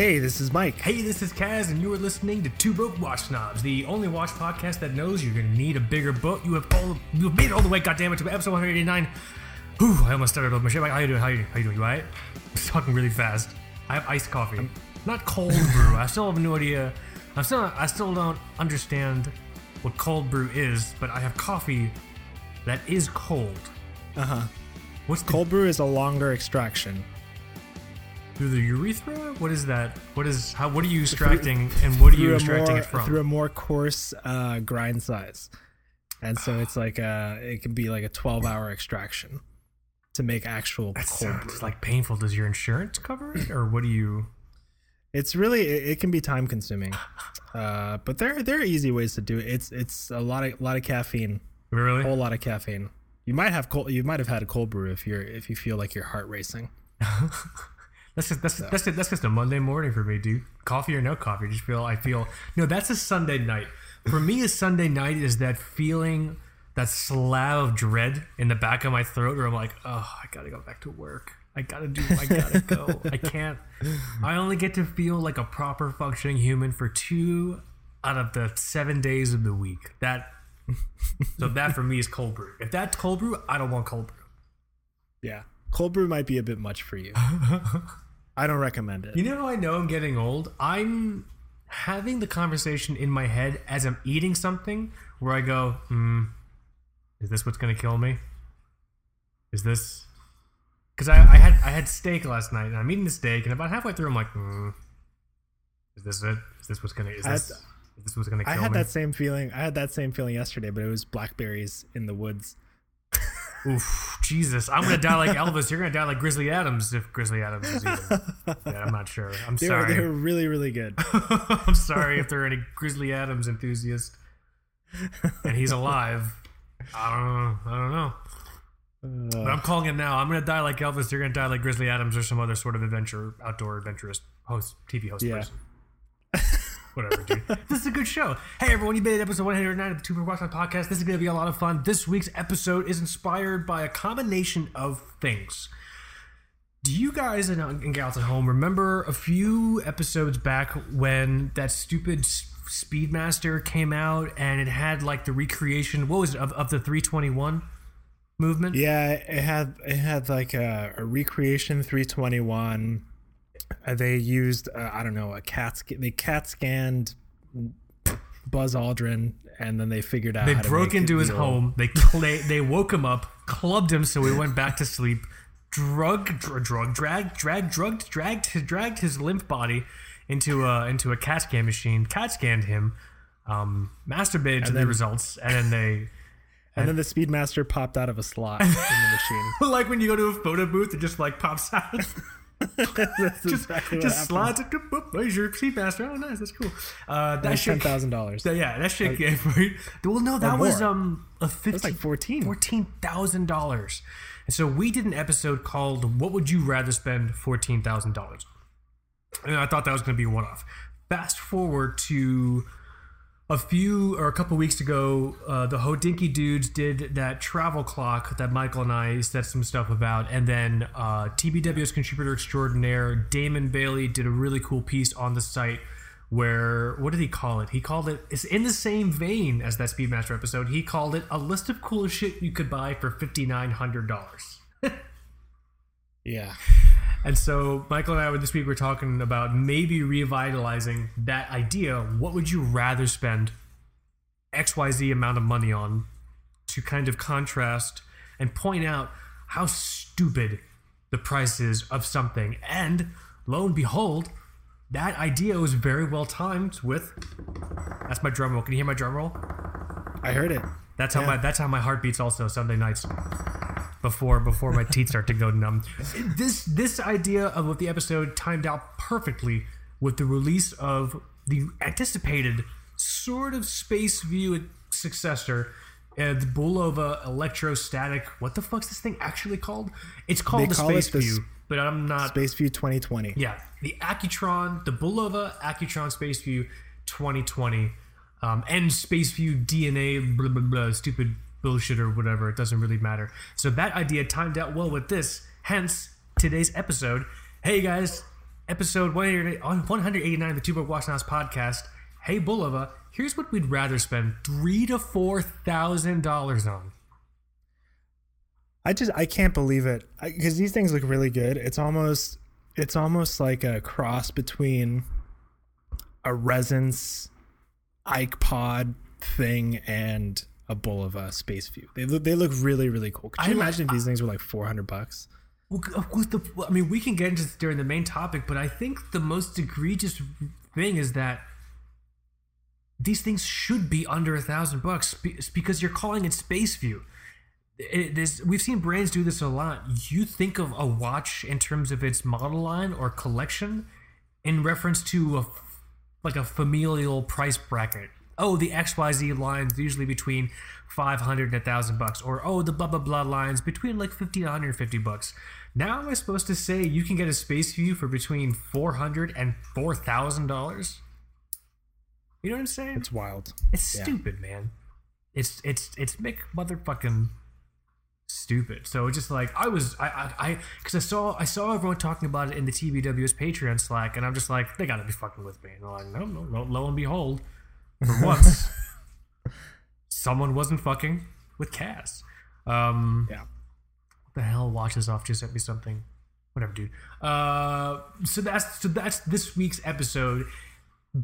Hey, this is Mike. Hey, this is Kaz, and you are listening to Two Broke Watch Snobs, the only watch podcast that knows you're gonna need a bigger boat. You have all, you have made it all the way, goddammit, to episode 189. Whew, I almost started off my shit. How you doing? How you, how you doing? You alright? I'm talking really fast. I have iced coffee, not cold brew. I still have no idea. I'm still, I still don't understand what cold brew is, but I have coffee that is cold. Uh huh. What's the, Cold brew is a longer extraction. Through the urethra? What is that? What is how? What are you extracting, and what are you extracting more, it from? Through a more coarse uh, grind size, and so it's like a, it can be like a 12 hour extraction to make actual That sounds like painful. Does your insurance cover it, or what do you? It's really it, it can be time consuming, uh, but there there are easy ways to do it. It's it's a lot of lot of caffeine, Really, a whole lot of caffeine. You might have cold. You might have had a cold brew if you're if you feel like your heart racing. That's just that's that's that's just a Monday morning for me, dude. Coffee or no coffee, just feel I feel no. That's a Sunday night. For me, a Sunday night is that feeling, that slab of dread in the back of my throat, where I'm like, oh, I gotta go back to work. I gotta do. I gotta go. I can't. I only get to feel like a proper functioning human for two out of the seven days of the week. That so that for me is cold brew. If that's cold brew, I don't want cold brew. Yeah, cold brew might be a bit much for you. I don't recommend it. You know how I know I'm getting old? I'm having the conversation in my head as I'm eating something where I go, hmm, is this what's gonna kill me? Is this because I, I had I had steak last night and I'm eating the steak and about halfway through I'm like, hmm, is this it? Is this what's gonna is I this, had- is this what's gonna kill me?" I had me? that same feeling. I had that same feeling yesterday, but it was blackberries in the woods. Oof, Jesus, I'm gonna die like Elvis. You're gonna die like Grizzly Adams if Grizzly Adams is eating. yeah, I'm not sure. I'm They were, sorry. they were really really good. I'm sorry if there are any Grizzly Adams enthusiasts and he's alive. I don't know. I don't know. But I'm calling it now. I'm gonna die like Elvis. You're gonna die like Grizzly Adams or some other sort of adventure, outdoor adventurous host, TV host Yeah. person. Whatever, dude. This is a good show. Hey, everyone, you made it episode 109 of the Two Broke Watch podcast. This is going to be a lot of fun. This week's episode is inspired by a combination of things. Do you guys and, and gals at home remember a few episodes back when that stupid Speedmaster came out and it had like the recreation, what was it, of, of the 321 movement? Yeah, it had it had like a, a recreation 321. Uh, they used uh, I don't know a cat they cat scanned Buzz Aldrin and then they figured out They how to broke into his real. home. They cla they woke him up, clubbed him so he went back to sleep. Drug, dr- drug, dragged, dragged, drugged, dragged, dragged his limp body into a into a CAT scan machine. CAT scanned him, um, masturbated to the results, and then they and then the Speedmaster popped out of a slot in the machine. like when you go to a photo booth, it just like pops out. Just exactly just slides it. boop, There's your Speedmaster. Oh, nice. That's cool. Uh, that That's ten shit. thousand dollars. Yeah, that shit. right? Well, no, that was more. um a fifteen. like 14. Fourteen thousand dollars. And so we did an episode called "What Would You Rather Spend Fourteen Thousand Dollars?" And I thought that was going to be a one-off. Fast forward to a few or a couple weeks ago, uh, the Hodinkee dudes did that travel clock that Michael and I said some stuff about, and then uh, TBW's contributor extraordinaire Damon Bailey did a really cool piece on the site where what did he call it? He called it. It's in the same vein as that Speedmaster episode. He called it a list of cool shit you could buy for fifty nine hundred dollars. Yeah, And so Michael and I were this week we're talking about maybe revitalizing that idea. What would you rather spend XYZ amount of money on to kind of contrast and point out how stupid the price is of something? And lo and behold, that idea was very well timed with that's my drum roll. Can you hear my drum roll? I heard it. That's how Yeah. my that's how my heart beats also Sunday nights. Before before my teeth start to go numb. This this idea of what the episode timed out perfectly with the release of the anticipated sort of space view successor, uh, the Bulova electrostatic. What the fuck's this thing actually called? It's called They the call Space it the View, s- but I'm not. Space View 2020. Yeah, the Accutron, the Bulova Accutron Space View 2020, um, and Space View DNA, blah, blah, blah, stupid bullshit or whatever. It doesn't really matter. So that idea timed out well with this. Hence today's episode. Hey guys, episode 180 on 189 of the Two Broke House podcast. Hey Bulova, here's what we'd rather spend three to four thousand dollars on. I just I can't believe it because these things look really good. It's almost it's almost like a cross between a Resonance iPod thing and a Bulova uh, Space View. They look they look really really cool. Could you I imagine if these things were like four hundred bucks? Well, of course, the, I mean, we can get into this during the main topic, but I think the most egregious thing is that these things should be under a thousand bucks because you're calling it Space View. It, this, we've seen brands do this a lot. You think of a watch in terms of its model line or collection in reference to a like a familial price bracket. Oh, the XYZ lines usually between 500 and 1000 bucks or oh, the blah blah blah lines between like 50 to 150 bucks. Now am I supposed to say you can get a space view for between 400 and 4000 dollars? You know what I'm saying? It's wild. It's Yeah. stupid, man. It's it's it's Mick motherfucking stupid. So just like I was I I I because I saw I saw everyone talking about it in the TBWS Patreon Slack, and I'm just like they gotta be fucking with me. And they're like, no, no, no. Lo and behold, for once, someone wasn't fucking with Kaz. Um, Yeah. the hell? Watches off just sent me something. Whatever, dude. Uh, so that's so that's this week's episode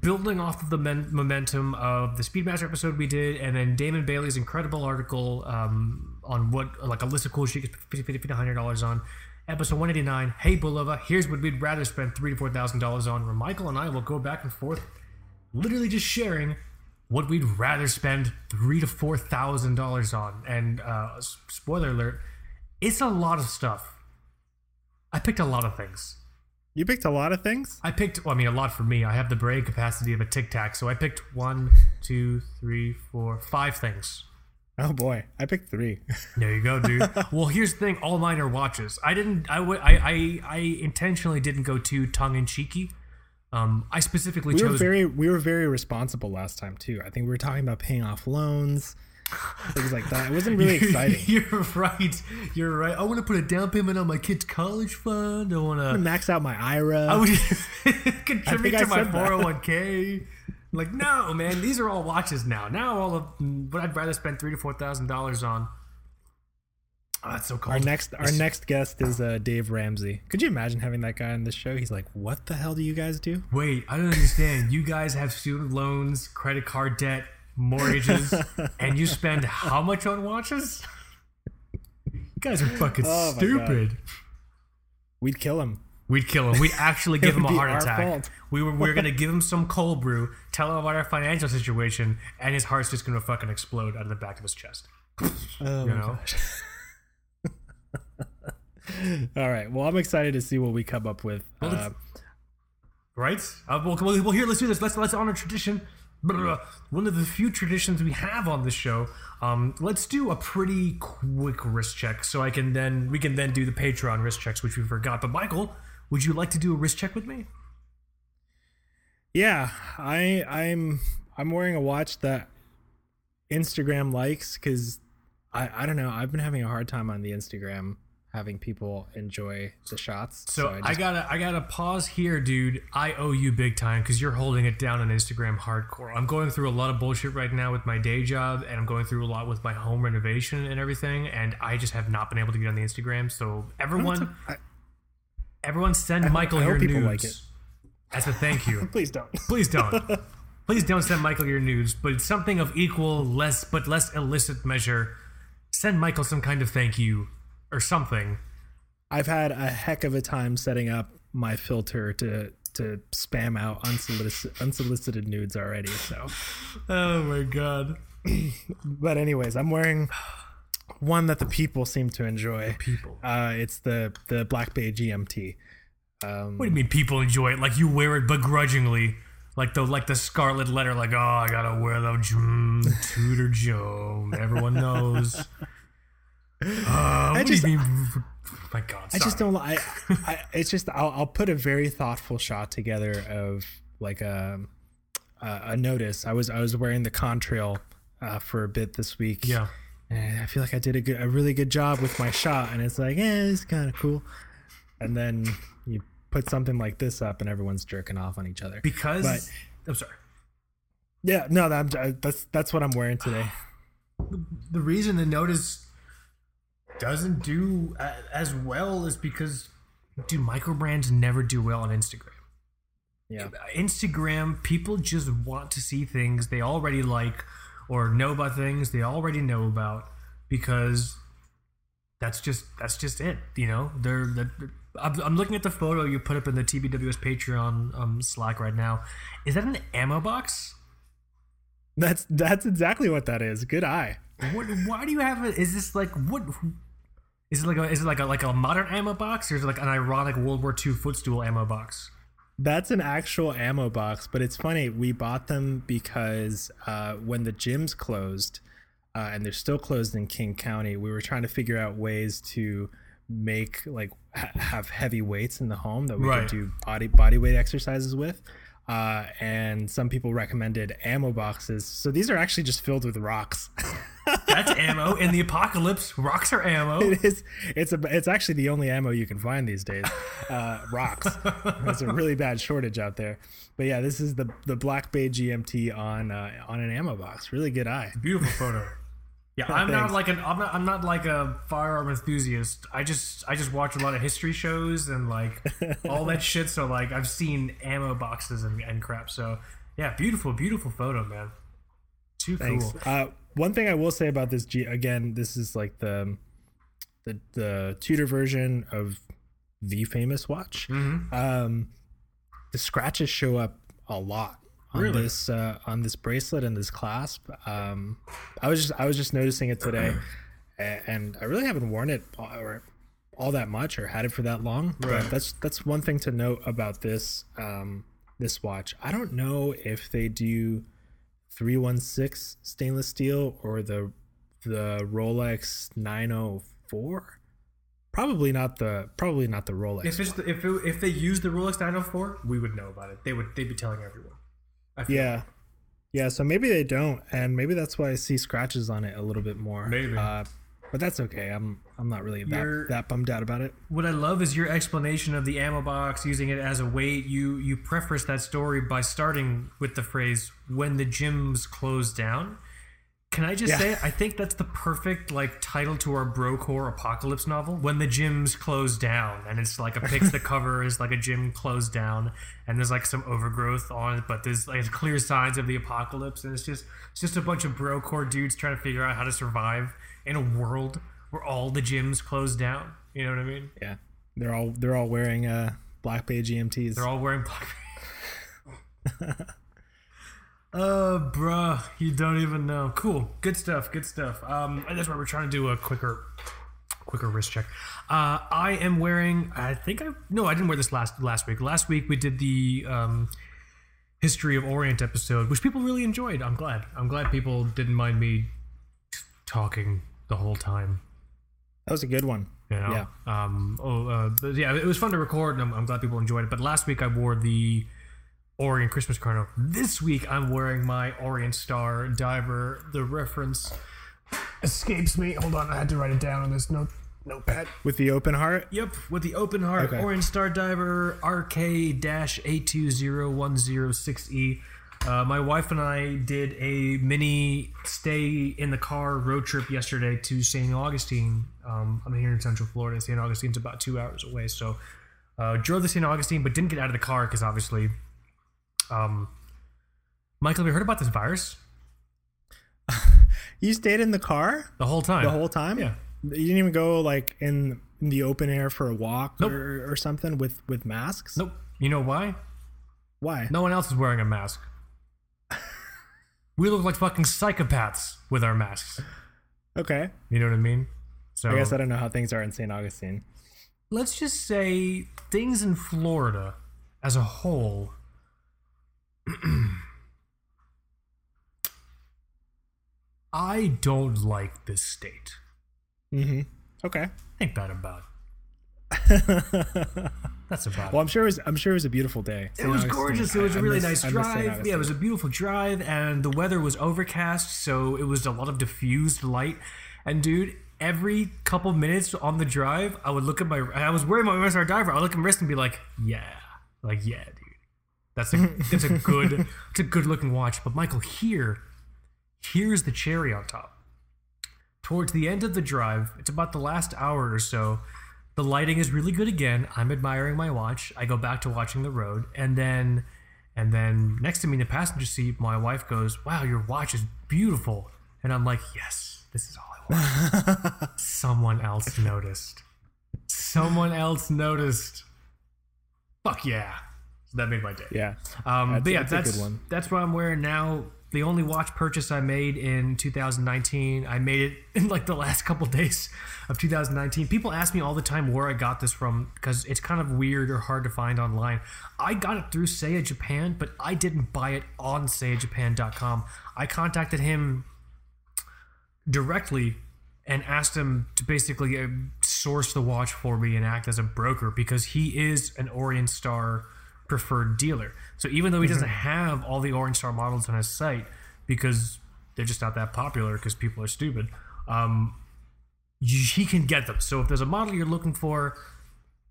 building off of the men- momentum of the Speedmaster episode we did, and then Damon Bailey's incredible article um, on what like a list of cool shit you 50 50 100 dollars on. Episode 189. Hey Bulova, here's what we'd rather spend three to four thousand dollars on. Where Michael and I will go back and forth, literally just sharing what we'd rather spend three to four thousand dollars on. And uh, spoiler alert, it's a lot of stuff. I picked a lot of things. You picked a lot of things. I picked, well, I mean, a lot for me. I have the brain capacity of a tic tac, so I picked one, two, three, four, five things. Oh boy, I picked three. there you go, dude. well, here's the thing: all mine are watches. I didn't. I w- I, I, I intentionally didn't go too tongue in cheeky. Um, I specifically we chose. Were very, we were very responsible last time too. I think we were talking about paying off loans, things like that. It wasn't really exciting. You're right. You're right. I want to put a down payment on my kid's college fund. I want to max out my IRA. I would contribute I to I my 401k. Like, no, man, these are all watches now. Now all of what I'd rather spend three to four thousand dollars on. Oh, that's so cool. Our next, our it's, next guest is uh, Dave Ramsey. Could you imagine having that guy on the show? He's like, "What the hell do you guys do?" Wait, I don't understand. you guys have student loans, credit card debt, mortgages, and you spend how much on watches? You guys are fucking oh, stupid. We'd kill him. We'd kill him. We'd actually give him a heart attack. fault. We were, we were gonna give him some cold brew, tell him about our financial situation, and his heart's just gonna fucking explode out of the back of his chest. Oh You know? All right. Well, I'm excited to see what we come up with. Well, Uh, right? Uh, well, well, well, here, let's do this. Let's let's honor tradition. One of the few traditions we have on this show. Um, let's do a pretty quick wrist check, so I can then we can then do the Patreon wrist checks, which we forgot. But Michael, would you like to do a wrist check with me? yeah, I I'm I'm wearing a watch that Instagram likes because I I don't know. I've been having a hard time on the Instagram having people enjoy the shots. So, I, gotta I gotta pause here, dude. I owe you big time because you're holding it down on Instagram hardcore. I'm going through a lot of bullshit right now with my day job, and I'm going through a lot with my home renovation and everything, and I just have not been able to get on the Instagram. So everyone, I- everyone, send Michael I hope your people nudes like it. as a thank you. please don't. Please don't. Please don't send Michael your nudes, but it's something of equal, less but less illicit measure. Send Michael some kind of thank you or something. I've had a heck of a time setting up my filter to to spam out unsolicited unsolicited nudes already. So, Oh my god. but anyways, I'm wearing one that the people seem to enjoy. People. Uh, it's the the Black Bay GMT. Um, What do you mean people enjoy it? Like you wear it begrudgingly, like the like the scarlet letter. Like oh, I gotta wear the mm, Tudor Joe. Everyone knows. Uh, what just- do you mean? My God, I just don't. I, I it's just I'll, I'll put a very thoughtful shot together of like a a, a Nodus. I was I was wearing the contrail uh, for a bit this week. Yeah. And I feel like I did a good, a really good job with my shot, and it's like, eh, it's kind of cool. And then you put something like this up and everyone's jerking off on each other. because But- I'm sorry. Yeah, no, I'm, that's that's what I'm wearing today. the reason the Nodus doesn't do as well is because dude micro brands never do well on instagram Yeah, instagram people just want to see things they already like or know about things they already know about because that's just that's just it you know they're, they're I'm, I'm looking at the photo you put up in the tbws patreon um, slack right now is that an ammo box that's that's exactly what that is. Good eye. What? Why do you have it? Is this like what? Is it like a is it like a like a modern ammo box or is it like an ironic World War II footstool ammo box? That's an actual ammo box, but it's funny. We bought them because uh, when the gyms closed, uh, and they're still closed in King County, we were trying to figure out ways to make like ha- have heavy weights in the home that we Right. could do body body weight exercises with. Uh, and some people recommended ammo boxes. So these are actually just filled with rocks. That's ammo in the apocalypse. Rocks are ammo. it is. It's a. It's actually the only ammo you can find these days. Uh, rocks. There's a really bad shortage out there. But yeah, this is the the Black Bay GMT on uh, on an ammo box. Really good eye. Beautiful photo. Yeah, I'm not like an I'm not I'm not like a firearm enthusiast. I just I just watch a lot of history shows and like all that shit. So like I've seen ammo boxes and, and crap. So yeah, beautiful, beautiful photo, man. Too Thanks. cool. Uh, one thing I will say about this G again, this is like the the the Tudor version of the famous watch. Mm-hmm. Um, the scratches show up a lot on Really? this uh, on this bracelet and this clasp. Um, I was just I was just noticing it today, and I really haven't worn it all, or all that much or had it for that long. Right. But that's that's one thing to note about this um, this watch. I don't know if they do 316 stainless steel or the the Rolex 904. Probably not the probably not the Rolex. If it's the, if it, if they use the Rolex 904, we would know about it. They would they'd be telling everyone. Yeah. Yeah, so maybe they don't, and maybe that's why I see scratches on it a little bit more. Maybe. Uh, but that's okay. I'm I'm not really that, that bummed out about it. What I love is your explanation of the ammo box, using it as a weight. You you preface that story by starting with the phrase "when the gyms close down." Can I just Yeah. say I think that's the perfect like title to our brocore apocalypse novel. When the gyms close down, and it's like a pics the cover is like a gym closed down, and there's like some overgrowth on it, but there's like clear signs of the apocalypse, and it's just it's just a bunch of brocore dudes trying to figure out how to survive in a world where all the gyms close down. You know what I mean? Yeah, they're all they're all wearing uh, Black Bay GMTs. They're all wearing black. Uh, bruh, you don't even know. Cool, good stuff, good stuff. Um, that's why we're trying to do a quicker, quicker wrist check. Uh, I am wearing. I think I no, I didn't wear this last last week. Last week we did the um, history of Orient episode, which people really enjoyed. I'm glad. I'm glad people didn't mind me talking the whole time. that was a good one. You know? Yeah. Um. Oh. Uh, yeah. It was fun to record, and I'm, I'm glad people enjoyed it. But last week I wore the Orient Christmas Chrono. This week I'm wearing my Orient Star Diver. The reference escapes me. Hold on, I had to write it down on this note notepad. With the open heart. Yep, with the open heart Okay. Orient Star Diver RK-820106E. Uh, my wife and I did a mini stay in the car road trip yesterday to St. Augustine. Um, I'm here in Central Florida. St. Augustine's about two hours away, so uh, drove to St. Augustine, but didn't get out of the car because obviously, um, Michael, have you heard about this virus? You stayed in the car The whole time. the whole time. Yeah. You didn't even go like in, in the open air for a walk Nope. or, or something with with masks. Nope. You know why? Why? No one else is wearing a mask. We look like fucking psychopaths with our masks. Okay. You know what I mean? So I guess I don't know how things are in St. Augustine. let's just say things in Florida as a whole. I don't like this state. Mm-hmm. Okay. Think that about? That's about. Well, I'm sure it was. I'm sure it was a beautiful day. It was gorgeous. It was a really nice drive. Yeah, it was a beautiful drive, and the weather was overcast, so it was a lot of diffused light. And dude, every couple minutes on the drive, I would look at my. I was wearing my MSR diver. I would look at my wrist and be like, "Yeah, like yeah, dude, that's a that's a good it's a good looking watch." But Michael, here, here's the cherry on top. Towards the end of the drive, it's about the last hour or so. The lighting is really good again. I'm admiring my watch. I go back to watching the road, and then, and then next to me in the passenger seat, my wife goes, "Wow, your watch is beautiful," and I'm like, "Yes, this is all I want." Someone else noticed. Someone else noticed. Fuck yeah! That made my day. Yeah. Um, That's- but yeah, that's a that's good one. that's what I'm wearing now. The only watch purchase I made in 2019, I made it in like the last couple days of 2019. People ask me all the time where I got this from because it's kind of weird or hard to find online. I got it through Seiya Japan, but I didn't buy it on SeiyaJapan.com. I contacted him directly and asked him to basically uh, source the watch for me and act as a broker because he is an Orient Star preferred dealer. So even though he doesn't have all the Orient Star models on his site because they're just not that popular because people are stupid, um, you, he can get them. So if there's a model you're looking for,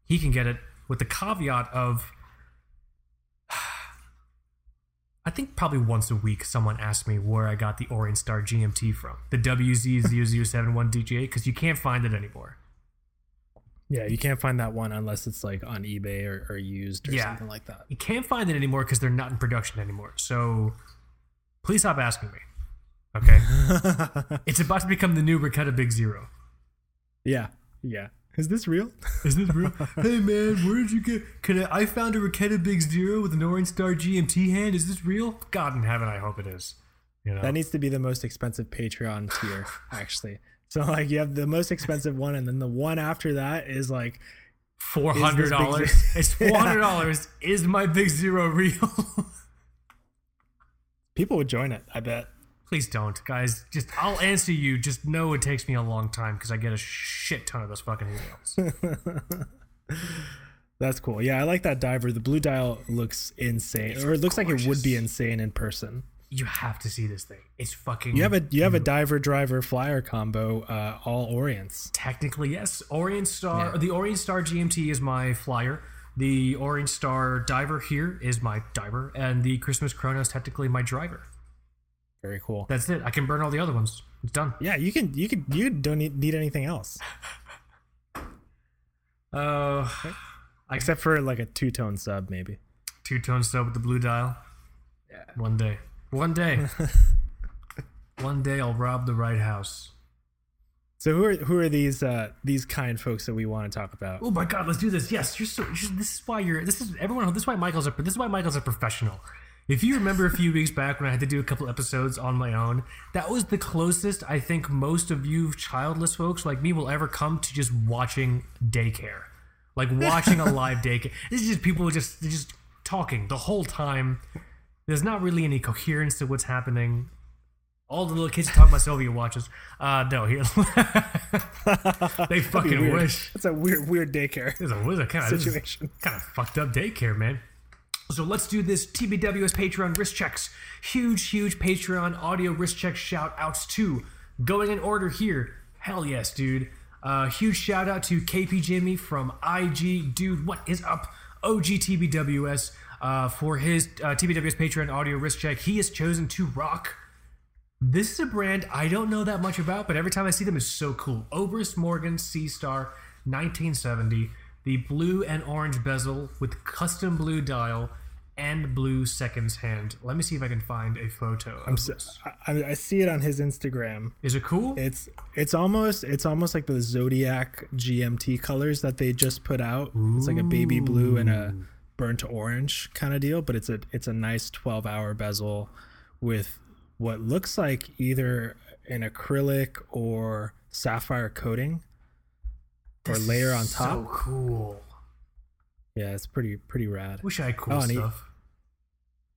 he can get it with the caveat of I think probably once a week someone asks me where I got the Orient Star GMT from, the WZ0071 DJ, because you can't find it anymore. Yeah, you can't find that one unless it's like on eBay or, or used or Yeah. something like that. You can't find it anymore because they're not in production anymore. So please stop asking me. Okay? it's about to become the new Raketa Big Zero. yeah, yeah. Is this real? Is this real? hey man, where did you get? Can I? I found a Raketa Big Zero with an Orient Star GMT hand. Is this real? God in heaven, I hope it is. You know, That needs to be the most expensive Patreon tier, actually. So like you have the most expensive one, and then the one after that is like four hundred dollars. It's four hundred dollars. Is my Big Zero real? people would join it. I bet. Please don't, guys. Just I'll answer you. Just know it takes me a long time because I get a shit ton of those fucking emails. That's cool. Yeah, I like that diver. The blue dial looks insane, or it looks like it would be insane in person. You have to see this thing. It's fucking. You have a you have a diver driver flyer combo, uh, all Orients. Technically, yes. Orient Star, the Orient Star GMT is my flyer. The Orient Star diver here is my diver, and the Christmas Chronos technically my driver. Very cool. That's it. I can burn all the other ones. It's done. Yeah, you can you can you don't need, need anything else Uh, except for like a two tone sub, maybe. two tone sub with the blue dial. Yeah. One day. One day. One day I'll rob the right house. So who are who are these uh, these kind folks that we want to talk about? Oh my god, let's do this. Yes, you're so. You're, this is why you're. This is everyone. This is why Michael's a. This is why Michael's a professional. If you remember a few weeks back when I had to do a couple episodes on my own, that was the closest I think most of you childless folks like me will ever come to just watching daycare, like watching a live daycare. This is just people just just talking the whole time. There's not really any coherence to what's happening. All the little kids talk about Sylvia watches. Uh, no, here they fucking wish. It's a weird weird daycare There's a, there's a kind of situation. kind of fucked up daycare, man. So let's do this TBWS Patreon wrist checks. Huge, huge Patreon audio wrist check shout outs to going in order here. Hell yes, dude. Uh, huge shout out to KP Jimmy from IG. Dude, what is up? OG TBWS uh, for his uh, TBWS Patreon audio wrist check. He has chosen to rock. This is a brand I don't know that much about, but every time I see them, it's so cool. Obris Morgan Sea Star 1970, the blue and orange bezel with custom blue dial and blue seconds hand. Let me see if I can find a photo. Of So. I, I see it on his Instagram. Is it cool? It's it's almost it's almost like the Zodiac GMT colors that they just put out. It's like a baby blue and a burnt to orange kind of deal, but it's a it's a nice 12 hour bezel with what looks like either an acrylic or sapphire coating or layer on top. So cool. Yeah, it's pretty pretty rad. Wish I had cool Oh, and he-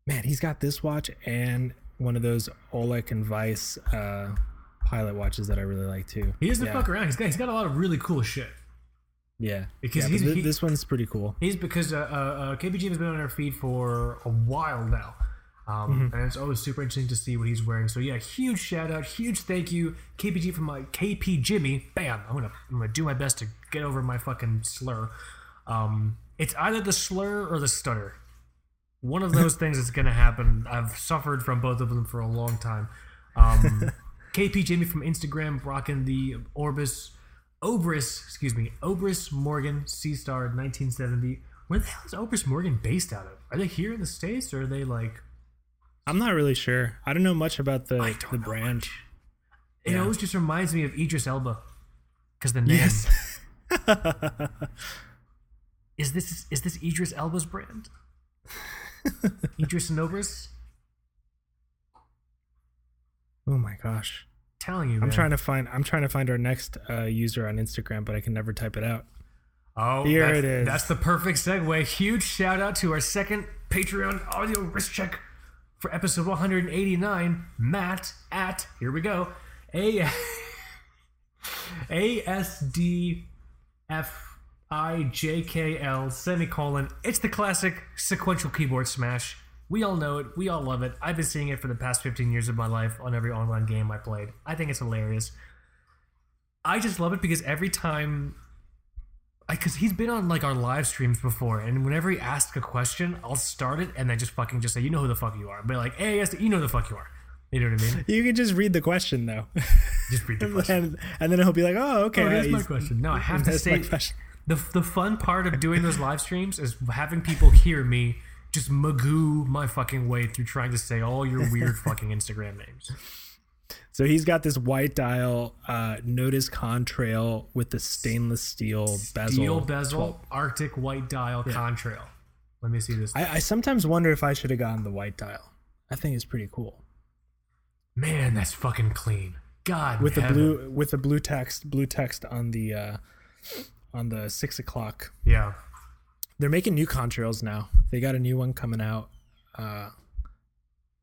Man, he's got this watch and one of those Ollech & Wajs uh, pilot watches that I really like too. He doesn't yeah. fuck around. He's got, he's got a lot of really cool shit. Yeah, Because yeah, he's- he- this one's pretty cool. He's because uh, uh, uh, KBG has been on our feed for a while now. Um, And it's always super interesting to see what he's wearing. So yeah, huge shout out, huge thank you, KPG from my KP Jimmy. Bam! I'm gonna I'm gonna do my best to get over my fucking slur. Um, it's either the slur or the stutter. One of those things is gonna happen. I've suffered from both of them for a long time. Um, KP Jimmy from Instagram rocking the Orbis Obris, excuse me, Obris Morgan Sea Star 1970. Where the hell is Obris Morgan based out of? Are they here in the states or are they like? I'm not really sure. I don't know much about the the brand. It Yeah. always just reminds me of Idris Elba, because the name Yes. is this is this Idris Elba's brand? Idris and Obris. oh my gosh. Telling you, I'm man. trying to find I'm trying to find our next uh, user on Instagram, but I can never type it out. Oh, Here that's, it is. That's the perfect segue. Huge shout out to our second Patreon audio wrist check for episode 189. Matt at here we go. A A S D F I J K L semicolon. It's the classic sequential keyboard smash. We all know it. We all love it. I've been seeing it for the past 15 years of my life on every online game I played. I think it's hilarious. I just love it because every time because he's been on like our live streams before, and whenever he asks a question, I'll start it and then just fucking just say, "You know who the fuck you are," but like, "Hey, yes, you know who the fuck you are." You know what I mean? You can just read the question though. Just read the question. and, then he'll be like, "Oh, okay." Oh, here's my question. No, I have to say the the fun part of doing those live streams is having people hear me just magoo my fucking way through trying to say all your weird fucking Instagram names. So he's got this white dial uh, Nodus Contrail with the stainless steel bezel. Steel bezel, Arctic white dial contrail. Let me see this. I, I sometimes wonder if I should have gotten the white dial. I think it's pretty cool Man, that's fucking clean. God, with the blue with the blue text blue text on the uh, on the six o'clock. Yeah. They're making new contrails now. They got a new one coming out. Uh,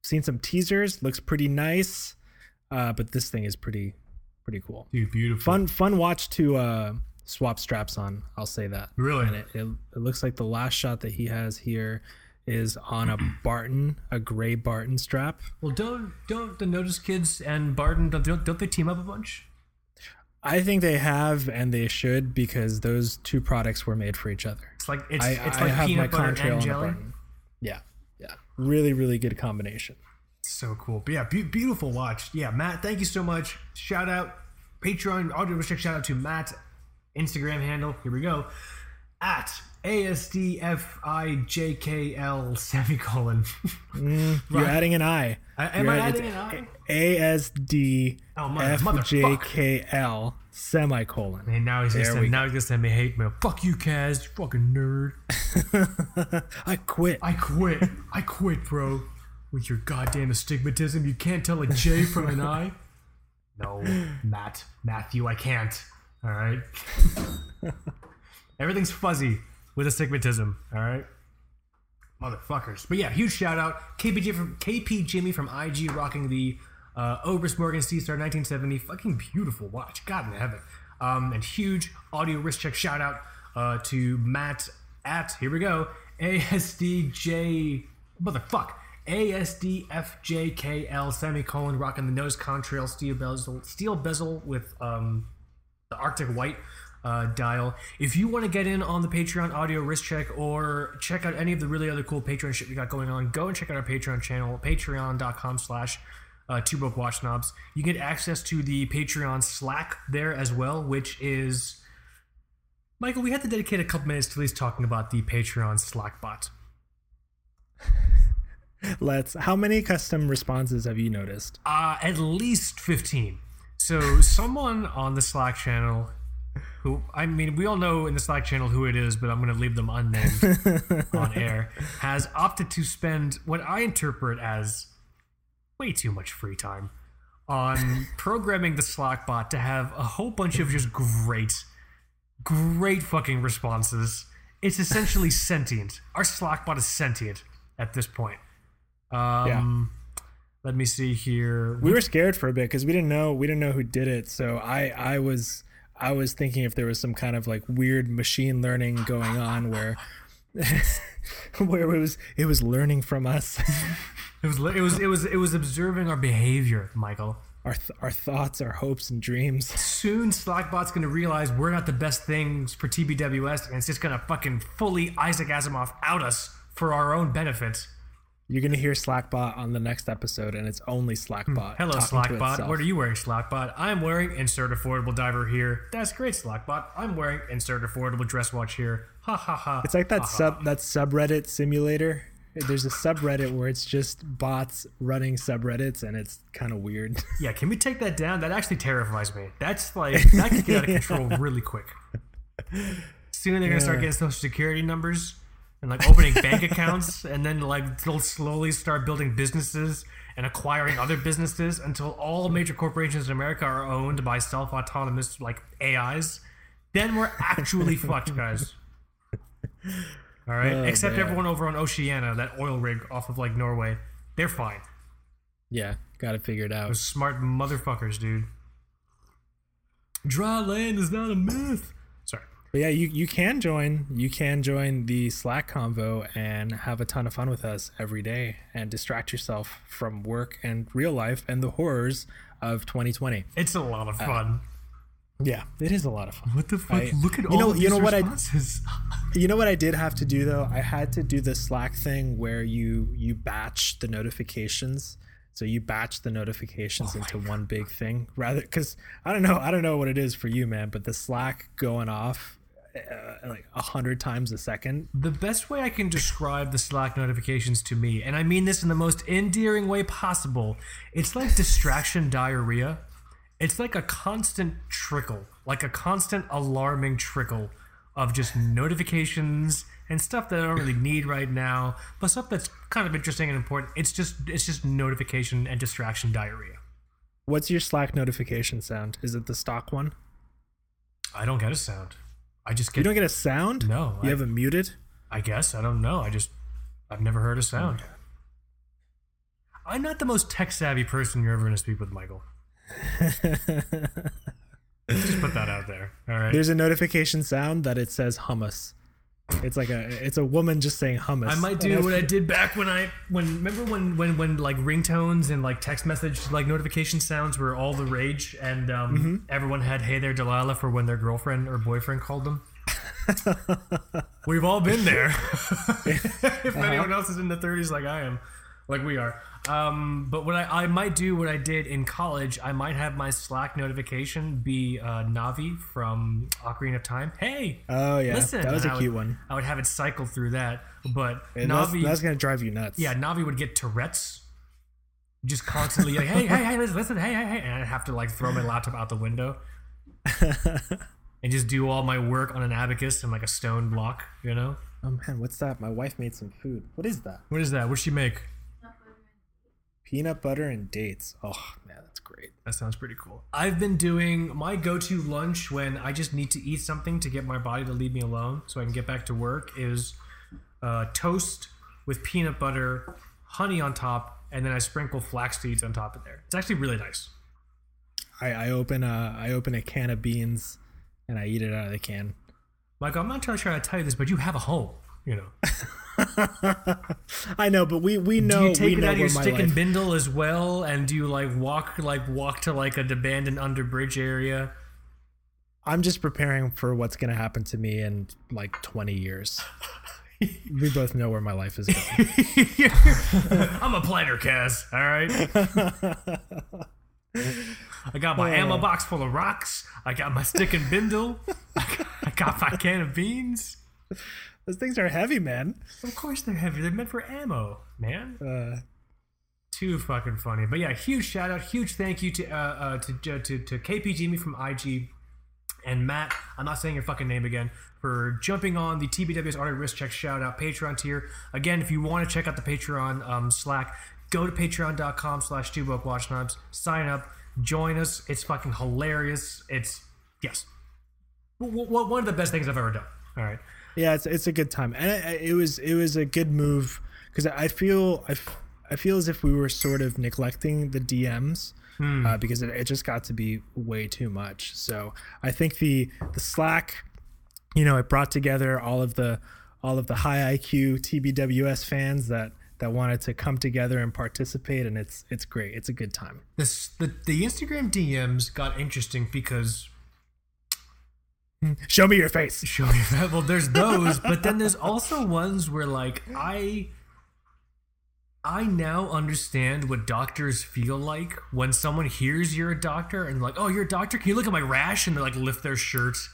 seen some teasers. Looks pretty nice. Uh, but this thing is pretty pretty cool. Dude, beautiful. Fun fun watch to uh, swap straps on. I'll say that. Really? And it, it, it looks like the last shot that he has here is on a Barton, a gray Barton strap. Well, don't don't the Nodus Kids and Barton don't don't, don't they team up a bunch? I think they have and they should because those two products were made for each other. It's like it's I, it's I like have my peanut butter and jelly. Yeah, yeah, really, really good combination. So cool. But yeah, be- beautiful watch. Yeah, Matt, thank you so much. Shout out Patreon audio wrist check. Shout out to Matt Instagram handle. Here we go. At ASDFIJKL semicolon. Mm, you're adding an I. Am I add- adding an I? A S D Oh, F J K L semicolon. And now he's gonna send, now he's gonna send me hate mail. Fuck you, Kaz, you fucking nerd. I quit. I quit. I quit, bro. With your goddamn astigmatism, you can't tell a J from an I. No, Matt, Matthew, I can't. All right. Everything's fuzzy with astigmatism. All right. Motherfuckers. But yeah, huge shout out KP from KP Jimmy from IG rocking the uh, Obris Morgan Sea Star 1970. Fucking beautiful watch. God in heaven. Um, and huge audio wrist check shout out uh, to Matt at here we go ASDJ motherfuck ASDFJKL semicolon rocking the Nodus contrail steel bezel steel bezel with um, the Arctic White uh, dial. If you want to get in on the Patreon audio wrist check or check out any of the really other cool Patreon shit we got going on, go and check out our Patreon channel, patreon.com slash uh, two broke watch snobs. You get access to the Patreon Slack there as well, which is Michael. We had to dedicate a couple minutes to at least talking about the Patreon Slack bot. Let's. How many custom responses have you noticed? Uh, at least 15. So, someone on the Slack channel, who, I mean, we all know in the Slack channel who it is, but I'm going to leave them unnamed on air, has opted to spend what I interpret as way too much free time on programming the Slack bot to have a whole bunch of just great, great fucking responses. It's essentially sentient. Our Slack bot is sentient at this point. Um, Let me see here. We were scared for a bit because we didn't know we didn't know who did it. So I I was I was thinking if there was some kind of like weird machine learning going on where where it was it was learning from us. It was it was it was it was observing our behavior, Michael. our th- our thoughts, our hopes and dreams. Soon Slackbot's gonna realize we're not the best things for TBWS, and it's just gonna fucking fully Isaac Asimov out us for our own benefit. You're gonna hear Slackbot on the next episode, and it's only Slackbot. Hmm. Hello, Slackbot. What are you wearing, Slackbot? I'm wearing insert affordable diver here. That's great, Slackbot. I'm wearing insert affordable dress watch here. Ha ha ha. It's like that sub that subreddit simulator. There's a subreddit where it's just bots running subreddits, and it's kind of weird. Yeah, can we take that down? That actually terrifies me. That's like that could get out of control really quick. Soon they're gonna start getting social security numbers and like opening bank accounts, and then like they'll slowly start building businesses and acquiring other businesses until all major corporations in America are owned by self-autonomous like AIs. Then we're actually fucked, guys. All right, Oh, except man. everyone over on Oceania, that oil rig off of like Norway, they're fine. yeah, got to figure it out. Those smart motherfuckers, dude. Dry land is not a myth. But yeah, you you can join. You can join the Slack convo and have a ton of fun with us every day and distract yourself from work and real life and the horrors of 2020. It's a lot Uh, of fun. Yeah, it is a lot of fun. what the fuck? I- Look at you all know- you know what I- responses. You know what I did have to do though? I had to do the Slack thing where you you batch the notifications. So you batch the notifications into one big thing rather cuz I don't know, I don't know what it is for you, man, but the Slack going off uh, like a 100 times a second. the best way I can describe the Slack notifications to me, and I mean this in the most endearing way possible, it's like distraction diarrhea. It's like a constant trickle, like a constant alarming trickle of just notifications and stuff that I don't really need right now, but stuff that's kind of interesting and important. It's just it's just notification and distraction diarrhea. What's your Slack notification sound? Is it the stock one? I don't get a sound. I just get. You don't get a sound? no. You I, have it muted? I guess I don't know. I just I've never heard a sound. I'm not the most tech savvy person you're ever going to speak with, Michael. Just put that out there. All right. There's a notification sound that it says hummus. It's like a it's a woman just saying hummus. I might do what I did back when I when remember when when when like ringtones and like text message like notification sounds were all the rage and um, Mm-hmm. everyone had "Hey there, Delilah" for when their girlfriend or boyfriend called them. We've all been there. if Uh-huh. anyone else is in the 30s like I am, like we are. Um, but what I, I might do, what I did in college, I might have my Slack notification be uh, Navi from Ocarina of Time. Hey, Oh yeah, listen, that was a I cute would- one. I would have it cycle through that, but And that's, Navi, that's gonna drive you nuts. yeah, Navi would get Tourette's, just constantly like, hey, hey, hey, listen, listen, hey, hey, hey, and I'd have to like throw my laptop out the window and just do all my work on an abacus and like a stone block, you know? Oh man, what's that? My wife made some food. What is that? What is that? What'd she make? Peanut butter and dates. Oh man, that's great. That sounds pretty cool. I've been doing my go-to lunch when I just need to eat something to get my body to leave me alone so I can get back to work is uh, toast with peanut butter, honey on top, and then I sprinkle flax seeds on top of there. It's actually really nice. I, I open a I open a can of beans and I eat it out of the can. Michael, I'm not trying to tell you this, but you have a home. You know, I know, but we we know do you take it out of your stick and bindle as well, and do you like walk like walk to like an abandoned under bridge area? I'm just preparing for what's gonna happen to me in like 20 years. we both know where my life is going. I'm a planner, Kaz. All right. I got my ammo box full of rocks. I got my stick and bindle. I got my can of beans. Those things are heavy, man. Of course they're heavy. They're meant for ammo, man. Uh, Too fucking funny. But yeah, huge shout out, huge thank you to uh, uh to to to KP Jimmy from IG and Matt. I'm not saying your fucking name again for jumping on the TBW's Audio Wrist Check shout out Patreon tier. Again, if you want to check out the Patreon um, Slack, go to patreon.com slash two broke watch snobs. Sign up, join us. It's fucking hilarious. It's yes, w- w- one of the best things I've ever done. All right. Yeah, it's it's a good time, and it, it was it was a good move because I feel I, f- I feel as if we were sort of neglecting the DMs. Uh, because it, it just got to be way too much. So I think the the Slack, you know, it brought together all of the all of the high IQ TBWS fans that that wanted to come together and participate, and it's it's great. It's a good time. This the the Instagram DMs got interesting because Show me your face. show me that. Well, there's those, but then there's also ones where like I I now understand what doctors feel like when someone hears you're a doctor and like, oh, you're a doctor. Can you look at my rash? And they like lift their shirts.